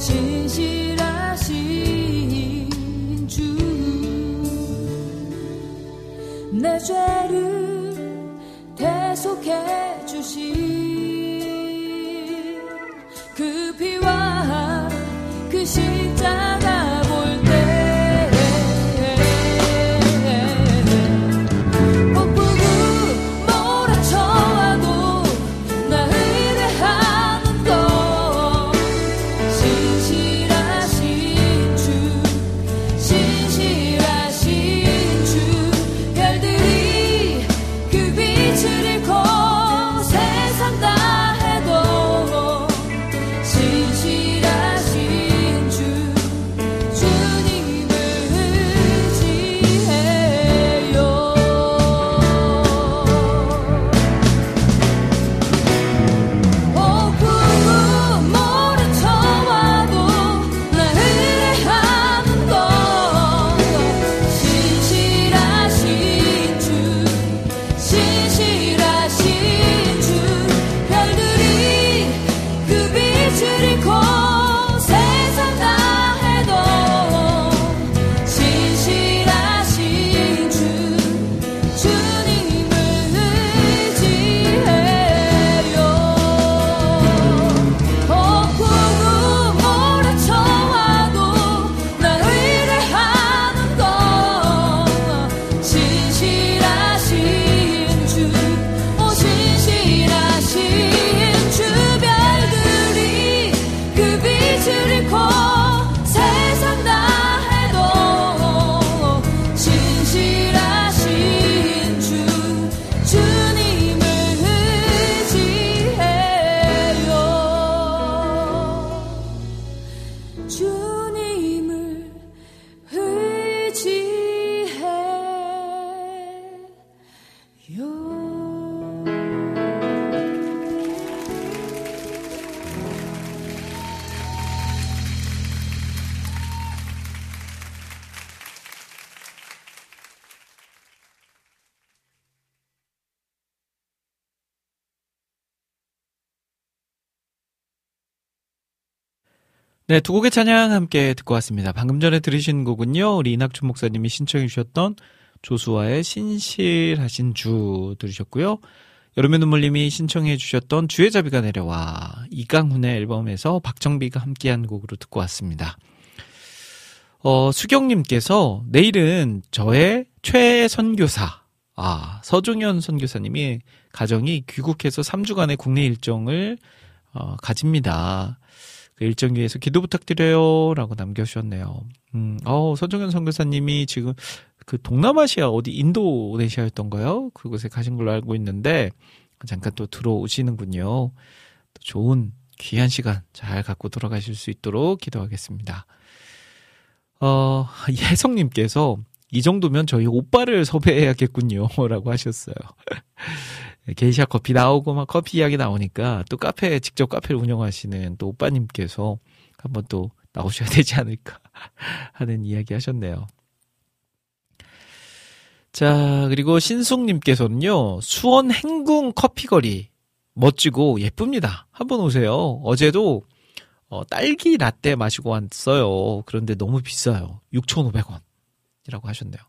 신실하신 주. 내 죄를 네, 두 곡의 찬양 함께 듣고 왔습니다. 방금 전에 들으신 곡은요, 우리 이낙춘 목사님이 신청해 주셨던 조수아의 신실하신 주 들으셨고요. 여름의 눈물님이 신청해 주셨던 주의 자비가 내려와 이강훈의 앨범에서 박정비가 함께한 곡으로 듣고 왔습니다. 어, 수경님께서 내일은 저의 최선교사, 아, 서종현 선교사님이 가정이 귀국해서 3주간의 국내 일정을 어, 가집니다. 그 일정 위해서 기도 부탁드려요. 라고 남겨주셨네요. 음, 어, 서정현 선교사님이 지금 그 동남아시아 어디 인도네시아였던가요? 그곳에 가신 걸로 알고 있는데 잠깐 또 들어오시는군요. 또 좋은 귀한 시간 잘 갖고 돌아가실 수 있도록 기도하겠습니다. 어, 예성님께서 이 정도면 저희 오빠를 섭외해야겠군요. 라고 하셨어요. 게이샤 커피 나오고 막 커피 이야기 나오니까 또 카페, 직접 카페를 운영하시는 또 오빠님께서 한번 또 나오셔야 되지 않을까 하는 이야기 하셨네요. 자, 그리고 신숙님께서는요, 수원 행궁 커피거리. 멋지고 예쁩니다. 한번 오세요. 어제도 어, 딸기 라떼 마시고 왔어요. 그런데 너무 비싸요. 6,500원 이라고 하셨네요.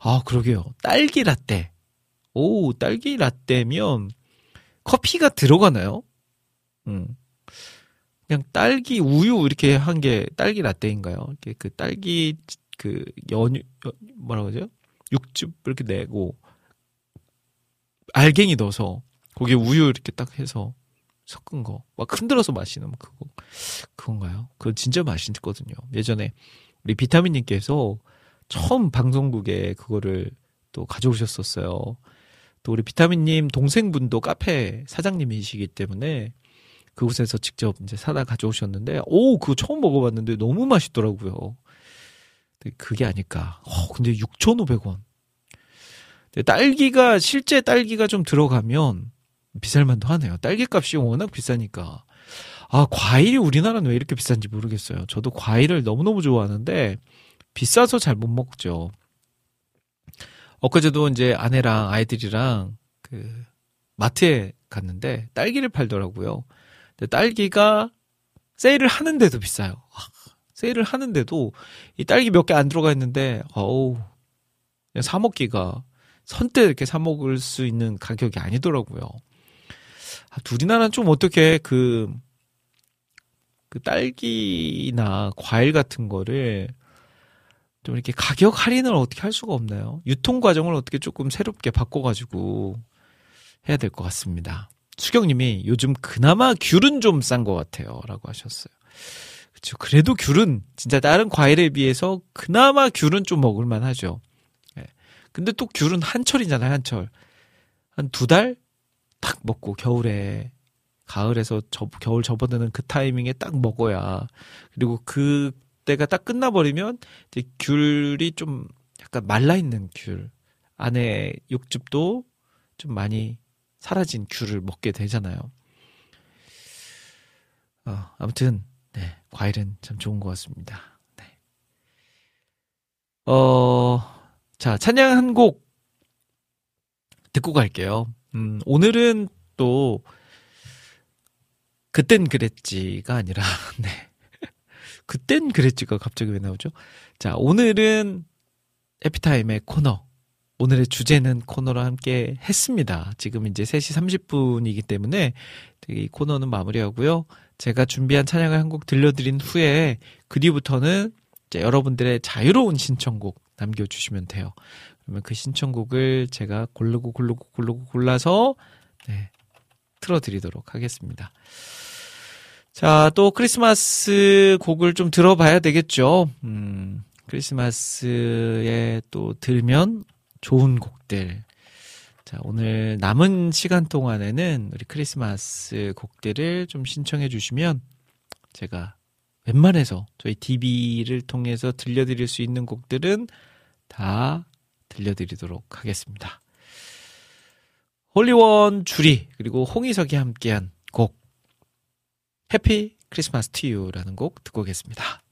아, 그러게요. 딸기 라떼. 오, 딸기 라떼면 커피가 들어가나요? 음. 그냥 딸기 우유 이렇게 한 게 딸기 라떼인가요? 이렇게 그 딸기 그 연유 뭐라 그러죠? 육즙 이렇게 내고 알갱이 넣어서 거기에 우유 이렇게 딱 해서 섞은 거 막 흔들어서 마시는 그거 그건가요? 그거 진짜 맛있거든요. 예전에 우리 비타민님께서 처음 방송국에 그거를 또 가져오셨었어요. 또 우리 비타민님 동생분도 카페 사장님이시기 때문에 그곳에서 직접 이제 사다 가져오셨는데, 오, 그거 처음 먹어봤는데 너무 맛있더라고요. 그게 아닐까. 어, 근데 6,500원. 딸기가, 실제 딸기가 좀 들어가면 비쌀만도 하네요. 딸기 값이 워낙 비싸니까. 아, 과일이 우리나라는 왜 이렇게 비싼지 모르겠어요. 저도 과일을 너무너무 좋아하는데, 비싸서 잘 못 먹죠. 엊그제도 이제 아내랑 아이들이랑 그 마트에 갔는데 딸기를 팔더라고요. 근데 딸기가 세일을 하는데도 비싸요. 아, 세일을 하는데도 이 딸기 몇 개 안 들어가 있는데 어우 그냥 사 먹기가 선때 이렇게 사 먹을 수 있는 가격이 아니더라고요. 아, 우리나라는 좀 어떻게 그, 그 딸기나 과일 같은 거를 좀 이렇게 가격 할인을 어떻게 할 수가 없나요? 유통 과정을 어떻게 조금 새롭게 바꿔가지고 해야 될 것 같습니다. 수경님이 요즘 그나마 귤은 좀 싼 것 같아요. 라고 하셨어요. 그렇죠. 그래도 귤은 진짜 다른 과일에 비해서 그나마 귤은 좀 먹을만 하죠. 예. 근데 또 귤은 한철이잖아요, 한철. 한 두 달? 딱 먹고 겨울에 가을에서 저, 겨울 접어드는 그 타이밍에 딱 먹어야 그리고 그 때가 딱 끝나버리면 이제 귤이 좀 약간 말라있는 귤 안에 육즙도 좀 많이 사라진 귤을 먹게 되잖아요. 어, 아무튼 네, 과일은 참 좋은 것 같습니다. 네. 어, 자 찬양 한 곡 듣고 갈게요. 음, 오늘은 또 그땐 그랬지가 아니라 네. 그땐 그랬지가 갑자기 왜 나오죠? 자, 오늘은 에피타임의 코너. 오늘의 주제는 코너로 함께 했습니다. 지금 이제 3시 30분이기 때문에 이 코너는 마무리하고요. 제가 준비한 찬양을 한 곡 들려드린 후에 그 뒤부터는 여러분들의 자유로운 신청곡 남겨주시면 돼요. 그러면 그 신청곡을 제가 고르고 고르고 고르고 골라서 네, 틀어드리도록 하겠습니다. 자, 또 크리스마스 곡을 좀 들어봐야 되겠죠. 음, 크리스마스에 또 들면 좋은 곡들. 자, 오늘 남은 시간 동안에는 우리 크리스마스 곡들을 좀 신청해 주시면 제가 웬만해서 저희 DB를 통해서 들려드릴 수 있는 곡들은 다 들려드리도록 하겠습니다. 홀리원 주리 그리고 홍희석이 함께한 곡 해피 크리스마스 투유라는 곡 듣고 오겠습니다.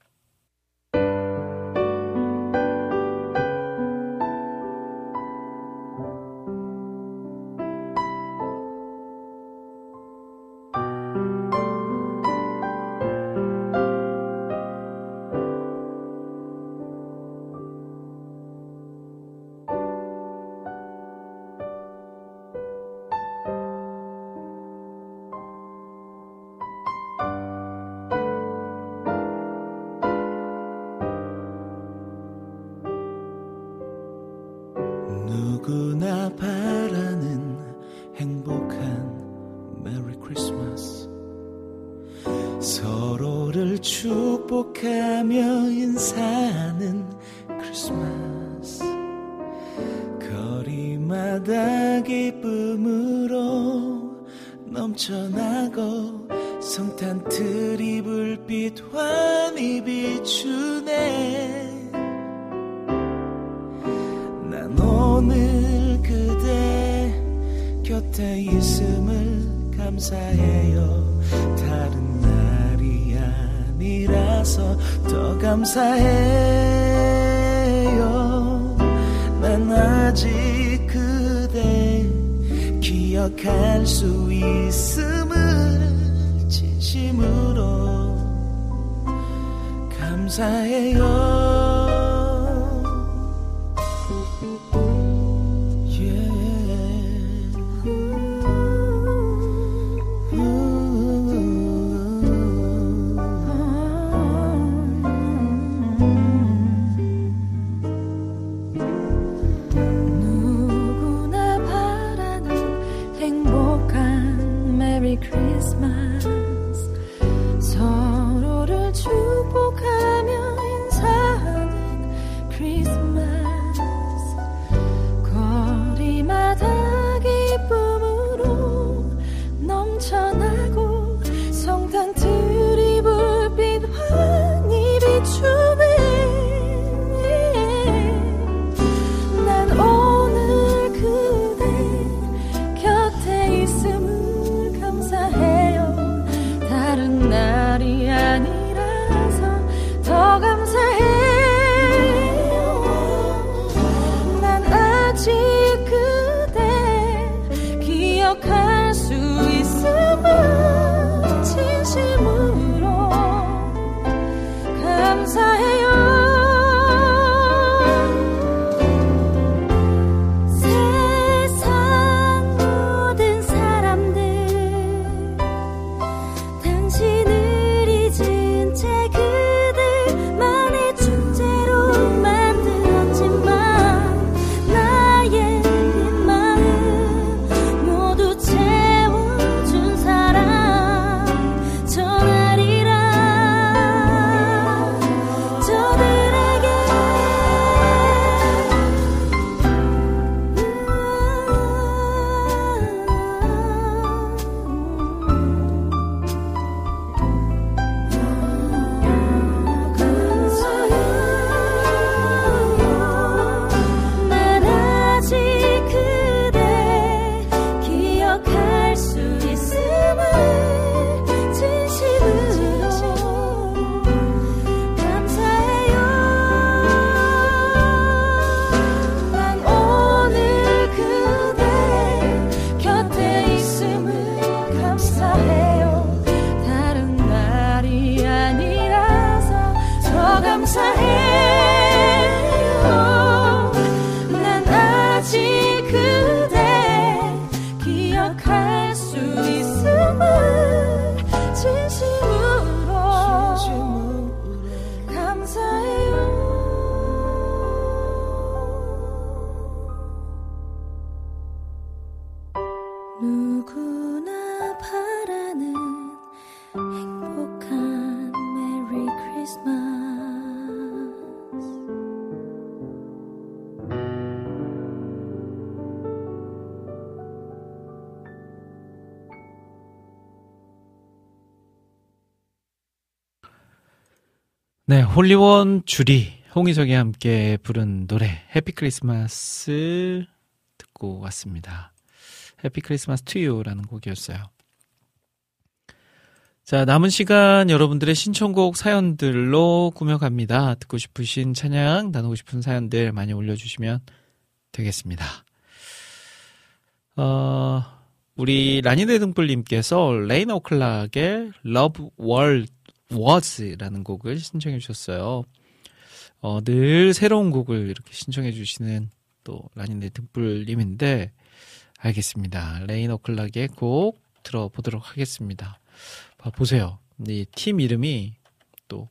네, 홀리원 주리 홍희석이 함께 부른 노래 Happy Christmas 듣고 왔습니다. Happy Christmas to you라는 곡이었어요. 자, 남은 시간 여러분들의 신청곡 사연들로 꾸며갑니다. 듣고 싶으신 찬양, 나누고 싶은 사연들 많이 올려주시면 되겠습니다. 어, 우리 라니네 등불님께서 레인 오클락의 Love World was라는 곡을 신청해 주셨어요. 어, 늘 새로운 곡을 이렇게 신청해 주시는 또 라니네 등불님인데 알겠습니다. 레인 오클락의 곡 들어보도록 하겠습니다. 봐, 보세요. 이 팀 이름이 또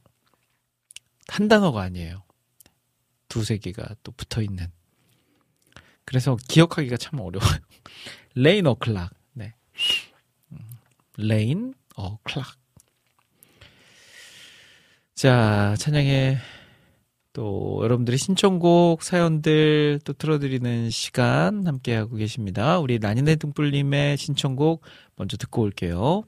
한 단어가 아니에요. 두세 개가 또 붙어 있는. 그래서 기억하기가 참 어려워요. 레인 오클락. 네. 레인 오클락. 자, 찬양의 또 여러분들의 신청곡 사연들 또 틀어드리는 시간 함께하고 계십니다. 우리 라니네 등불님의 신청곡 먼저 듣고 올게요.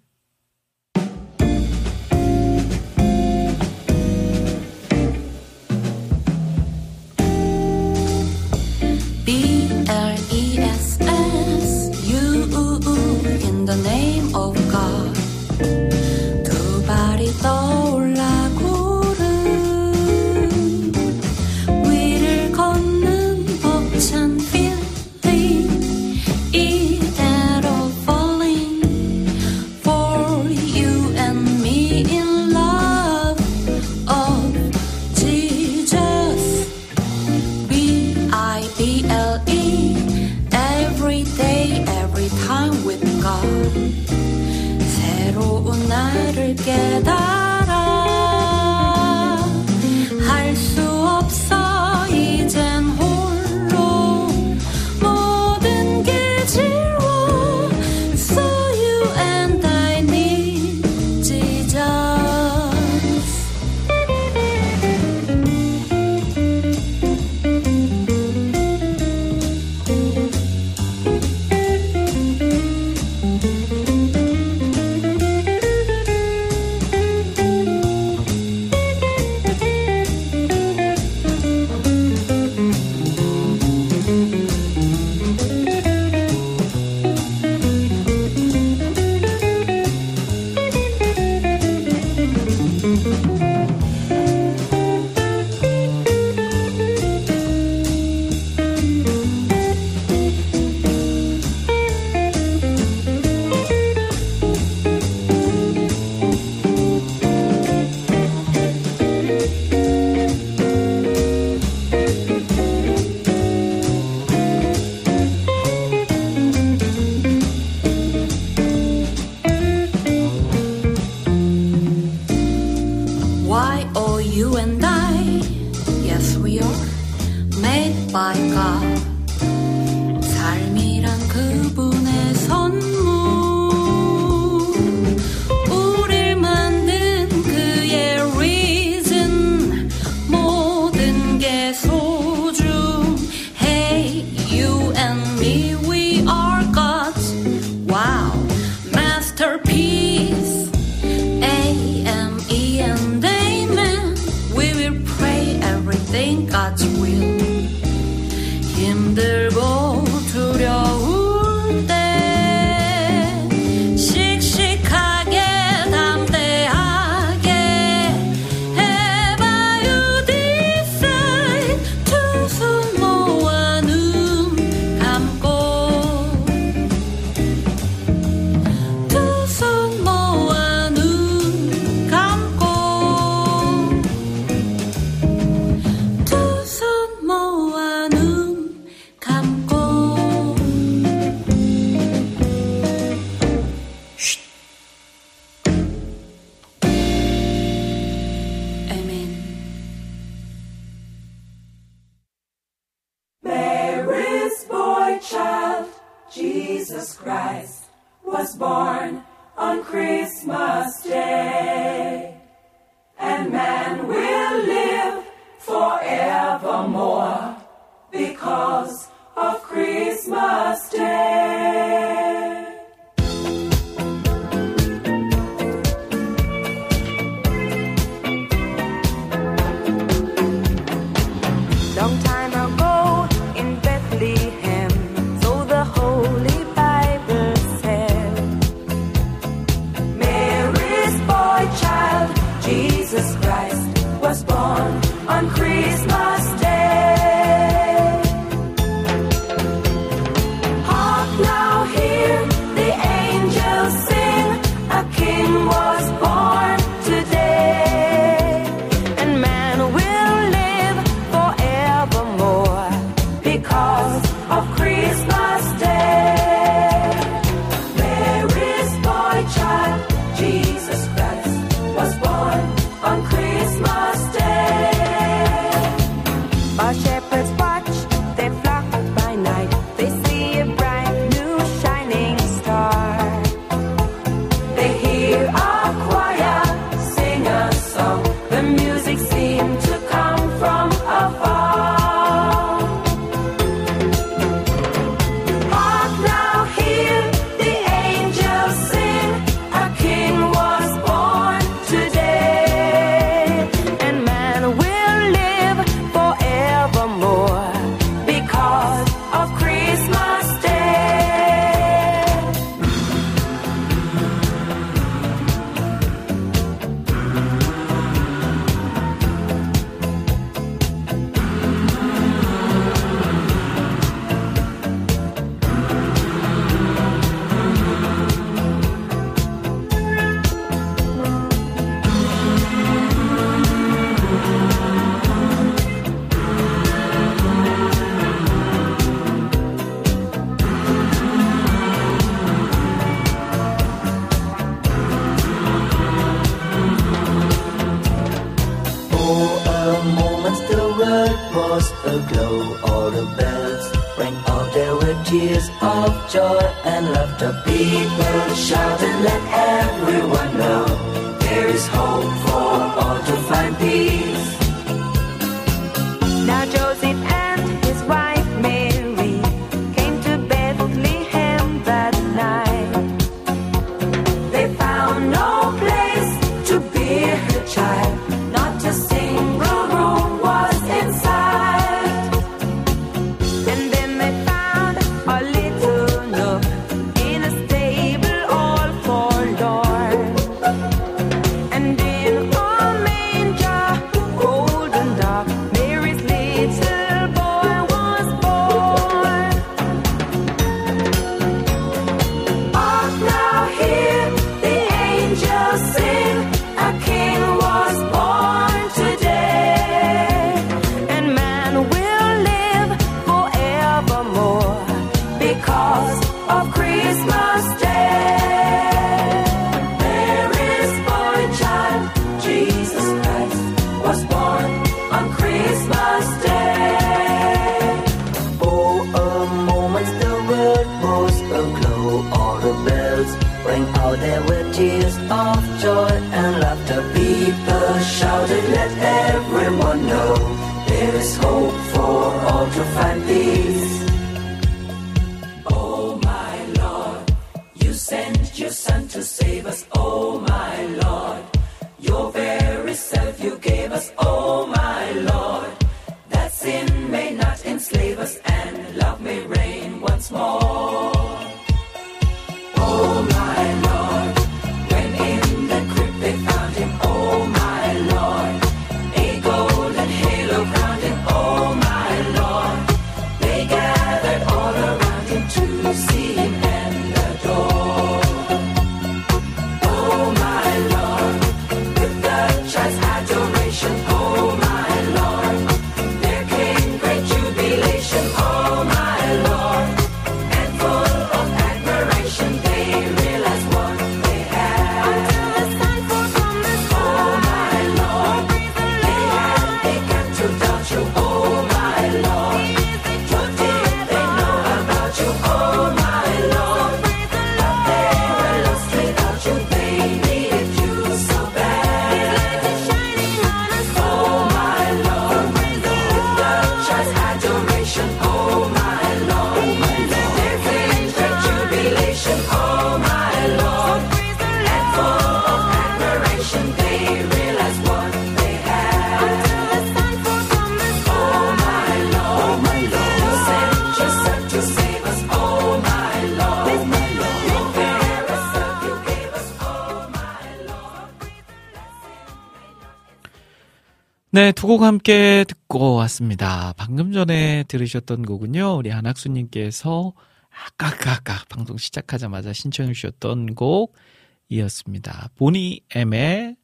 네, 두 곡 함께 듣고 왔습니다. 방금 전에 들으셨던 곡은요, 우리 안학수님께서 아까, 아까, 아까 방송 시작하자마자 신청해 주셨던 곡이었습니다. 보니 M의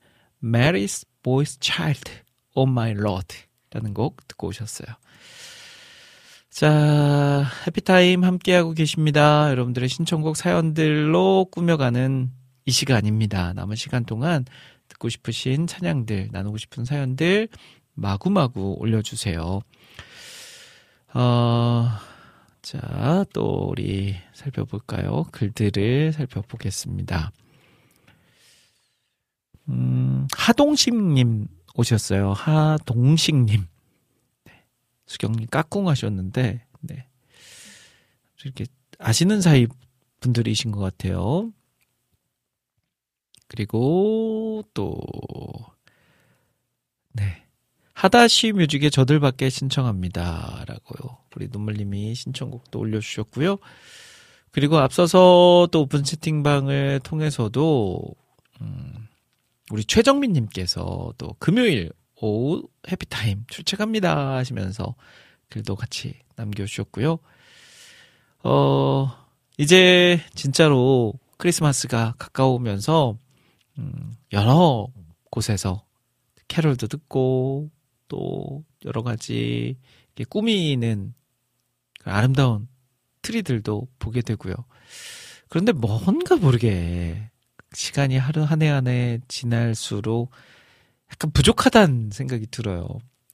Mary's Boy's Child, Oh My Lord 라는 곡 듣고 오셨어요. 자, 해피타임 함께하고 계십니다. 여러분들의 신청곡 사연들로 꾸며가는 이 시간입니다. 남은 시간 동안 듣고 싶으신 찬양들, 나누고 싶은 사연들 마구마구 올려주세요. 어, 자, 또 우리 살펴볼까요? 글들을 살펴보겠습니다. 음, 하동식님 오셨어요. 하동식님. 네. 수경님 까꿍 하셨는데, 네. 이렇게 아시는 사이 분들이신 것 같아요. 그리고 또, 네. 하다시 뮤직의 저들밖에 신청합니다. 라고요. 우리 눈물님이 신청곡도 올려주셨고요. 그리고 앞서서 또 오픈 채팅방을 통해서도, 음, 우리 최정민님께서 또 금요일 오후 해피타임 출첵합니다 하시면서 글도 같이 남겨주셨고요. 어, 이제 진짜로 크리스마스가 가까우면서, 음, 여러 곳에서 캐롤도 듣고, 또 여러 가지 꾸미는 그 아름다운 트리들도 보게 되고요. 그런데 뭔가 모르게 시간이 하루 한 해 한 해 지날수록 약간 부족하다는 생각이 들어요.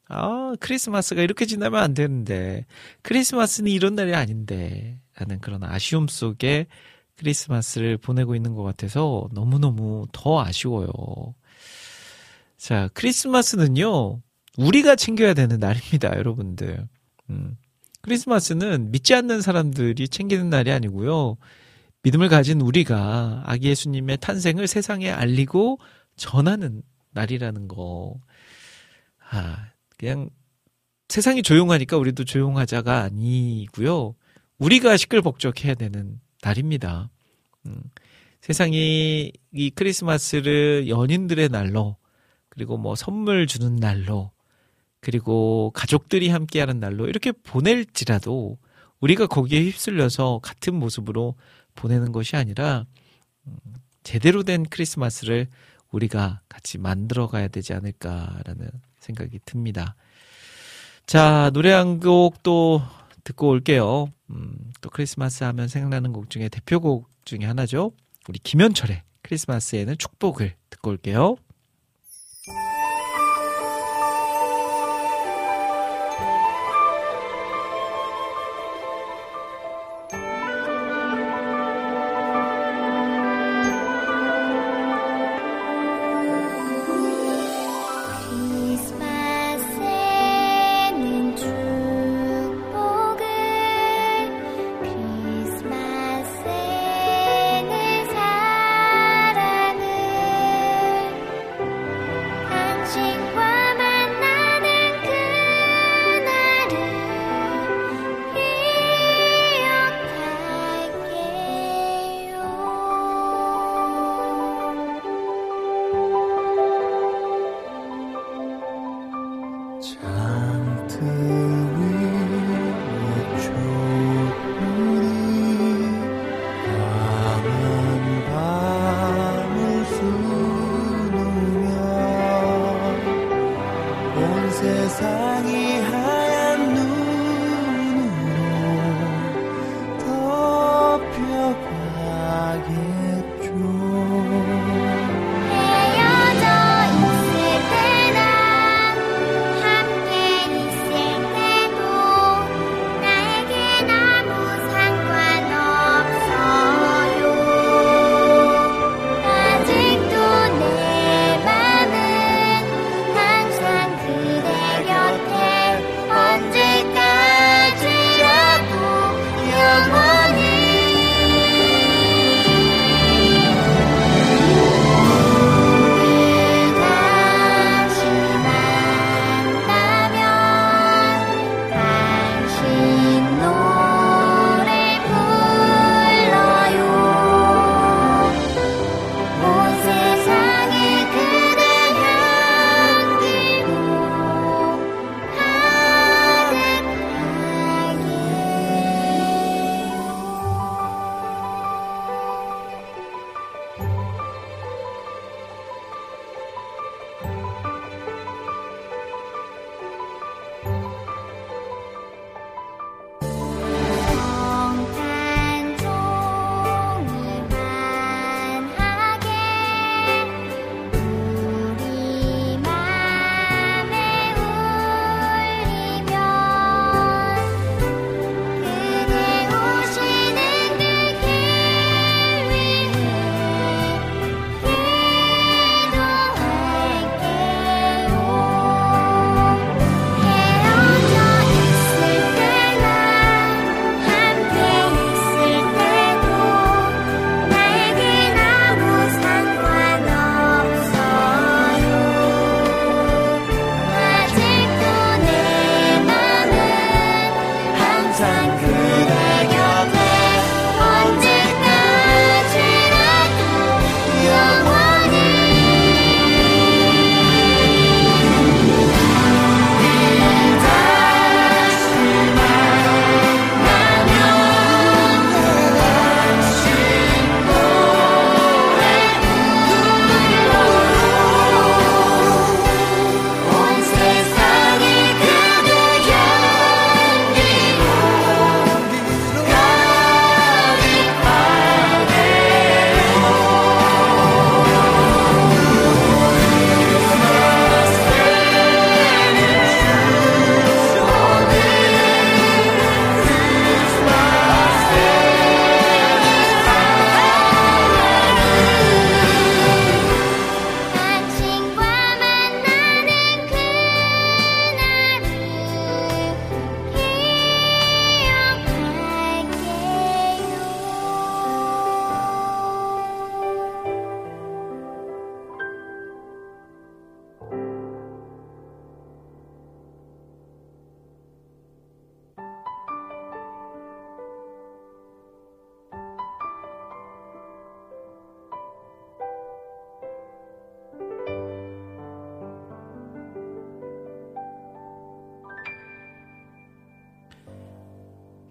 아, 크리스마스가 이렇게 지나면 안 되는데, 크리스마스는 이런 날이 아닌데, 라는 그런 아쉬움 속에 크리스마스를 보내고 있는 것 같아서 너무너무 더 아쉬워요. 자, 크리스마스는요, 우리가 챙겨야 되는 날입니다, 여러분들. 음. 크리스마스는 믿지 않는 사람들이 챙기는 날이 아니고요. 믿음을 가진 우리가 아기 예수님의 탄생을 세상에 알리고 전하는 날이라는 거. 아, 그냥 세상이 조용하니까 우리도 조용하자가 아니고요. 우리가 시끌벅적해야 되는 날입니다. 음, 세상이 이 크리스마스를 연인들의 날로 그리고 뭐 선물 주는 날로 그리고 가족들이 함께하는 날로 이렇게 보낼지라도 우리가 거기에 휩쓸려서 같은 모습으로 보내는 것이 아니라 음, 제대로 된 크리스마스를 우리가 같이 만들어 가야 되지 않을까라는 생각이 듭니다. 자, 노래 한 곡 또 듣고 올게요. 음, 또 크리스마스 하면 생각나는 곡 중에 대표곡 중에 하나죠. 우리 김현철의 크리스마스에는 축복을 듣고 올게요.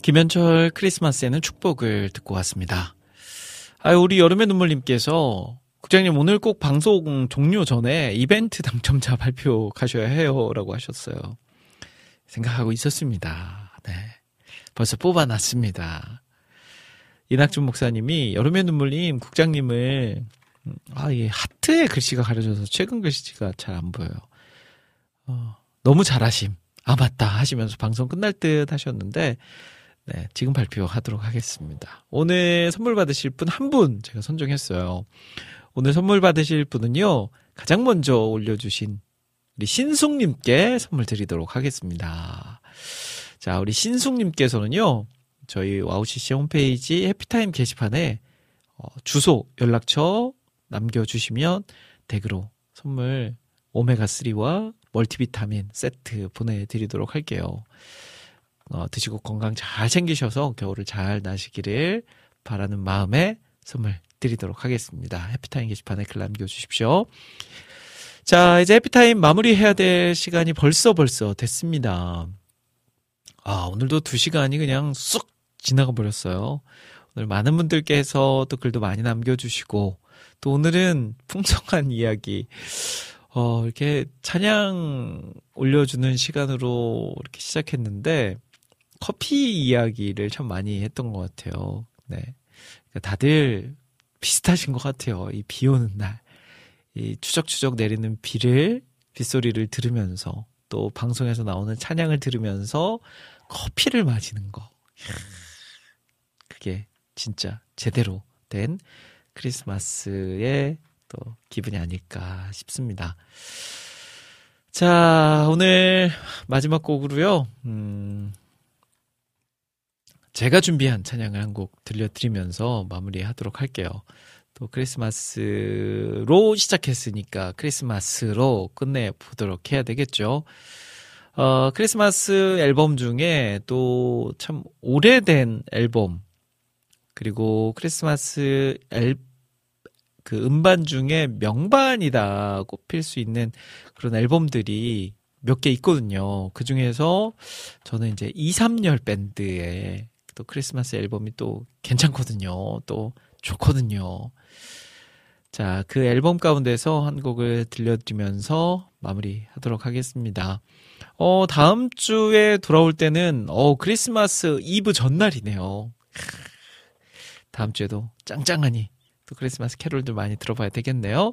김현철 크리스마스에는 축복을 듣고 왔습니다. 아, 우리 여름의 눈물님께서 국장님 오늘 꼭 방송 종료 전에 이벤트 당첨자 발표 가셔야 해요라고 하셨어요. 생각하고 있었습니다. 네. 벌써 뽑아놨습니다. 이낙준 목사님이 여름의 눈물님 국장님을 음, 아, 예, 하트에 글씨가 가려져서 최근 글씨가 잘 안 보여요. 어, 너무 잘하심. 아, 맞다. 하시면서 방송 끝날 듯 하셨는데, 네, 지금 발표하도록 하겠습니다. 오늘 선물 받으실 분한분 제가 선정했어요. 오늘 선물 받으실 분은요, 가장 먼저 올려주신 우리 신숙님께 선물 드리도록 하겠습니다. 자, 우리 신숙님께서는요, 저희 와우CC 홈페이지 해피타임 게시판에 어, 주소, 연락처 남겨주시면 댁으로 선물 오메가3와 멀티비타민 세트 보내드리도록 할게요. 어, 드시고 건강 잘 챙기셔서 겨울을 잘 나시기를 바라는 마음에 선물 드리도록 하겠습니다. 해피타임 게시판에 글 남겨주십시오. 자, 이제 해피타임 마무리해야 될 시간이 벌써 벌써 됐습니다. 아, 오늘도 두 시간이 그냥 쑥 지나가 버렸어요. 오늘 많은 분들께서 또 글도 많이 남겨주시고, 또 오늘은 풍성한 이야기, 어, 이렇게 찬양 올려주는 시간으로 이렇게 시작했는데, 커피 이야기를 참 많이 했던 것 같아요. 네. 그러니까 다들 비슷하신 것 같아요. 이 비 오는 날. 이 추적추적 내리는 비를, 빗소리를 들으면서, 또 방송에서 나오는 찬양을 들으면서 커피를 마시는 거. 그게 진짜 제대로 된 크리스마스의 또 기분이 아닐까 싶습니다. 자, 오늘 마지막 곡으로요, 음, 제가 준비한 찬양을 한 곡 들려드리면서 마무리하도록 할게요. 또 크리스마스로 시작했으니까 크리스마스로 끝내 보도록 해야 되겠죠. 어, 크리스마스 앨범 중에 또 참 오래된 앨범, 그리고 크리스마스 앨, 그 음반 중에 명반이다 꼽힐 수 있는 그런 앨범들이 몇 개 있거든요. 그 중에서 저는 이제 2, 3열 밴드의 또 크리스마스 앨범이 또 괜찮거든요. 또 좋거든요. 자, 그 앨범 가운데서 한 곡을 들려드리면서 마무리 하도록 하겠습니다. 어, 다음 주에 돌아올 때는, 어, 크리스마스 이브 전날이네요. 다음 주에도 짱짱하니 또 크리스마스 캐롤들 많이 들어봐야 되겠네요.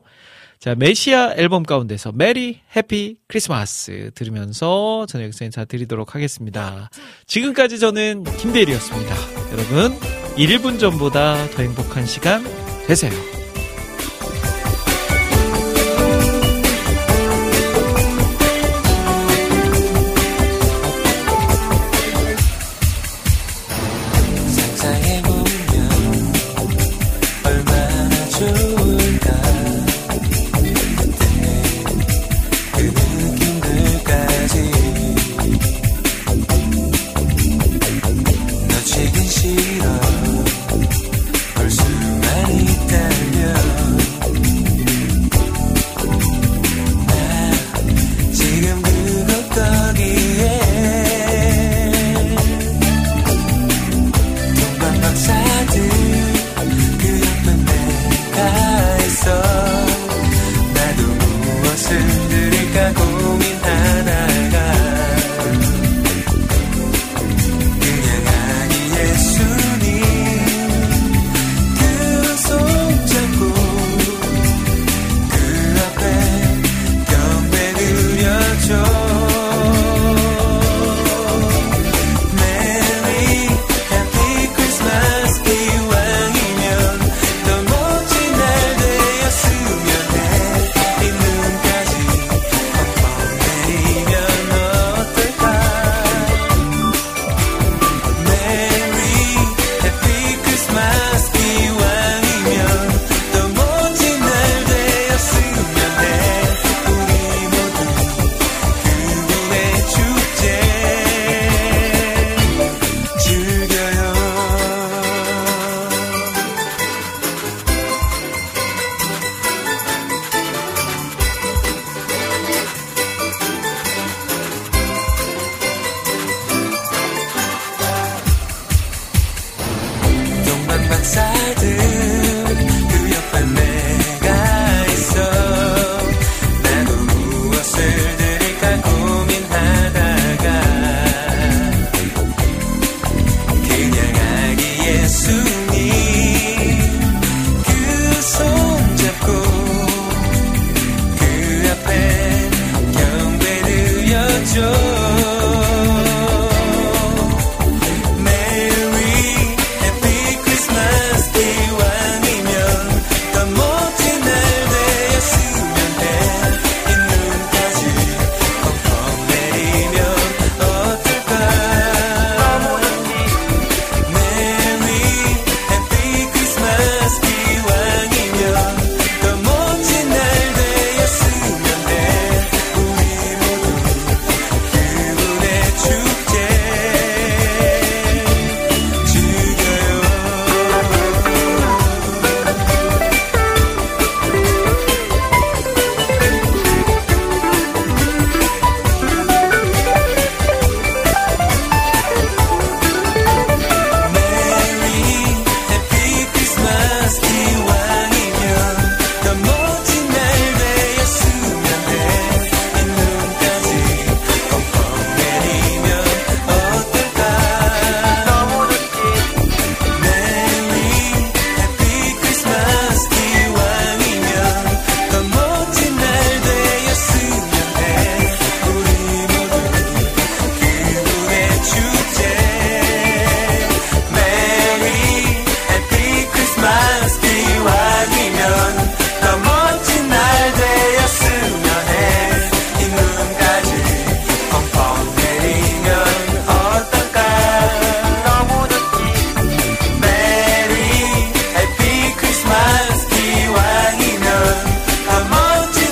자, 메시아 앨범 가운데서 Merry Happy Christmas 들으면서 저는 여기서 인사드리도록 하겠습니다. 지금까지 저는 김대일이었습니다. 여러분, 1분 전보다 더 행복한 시간 되세요.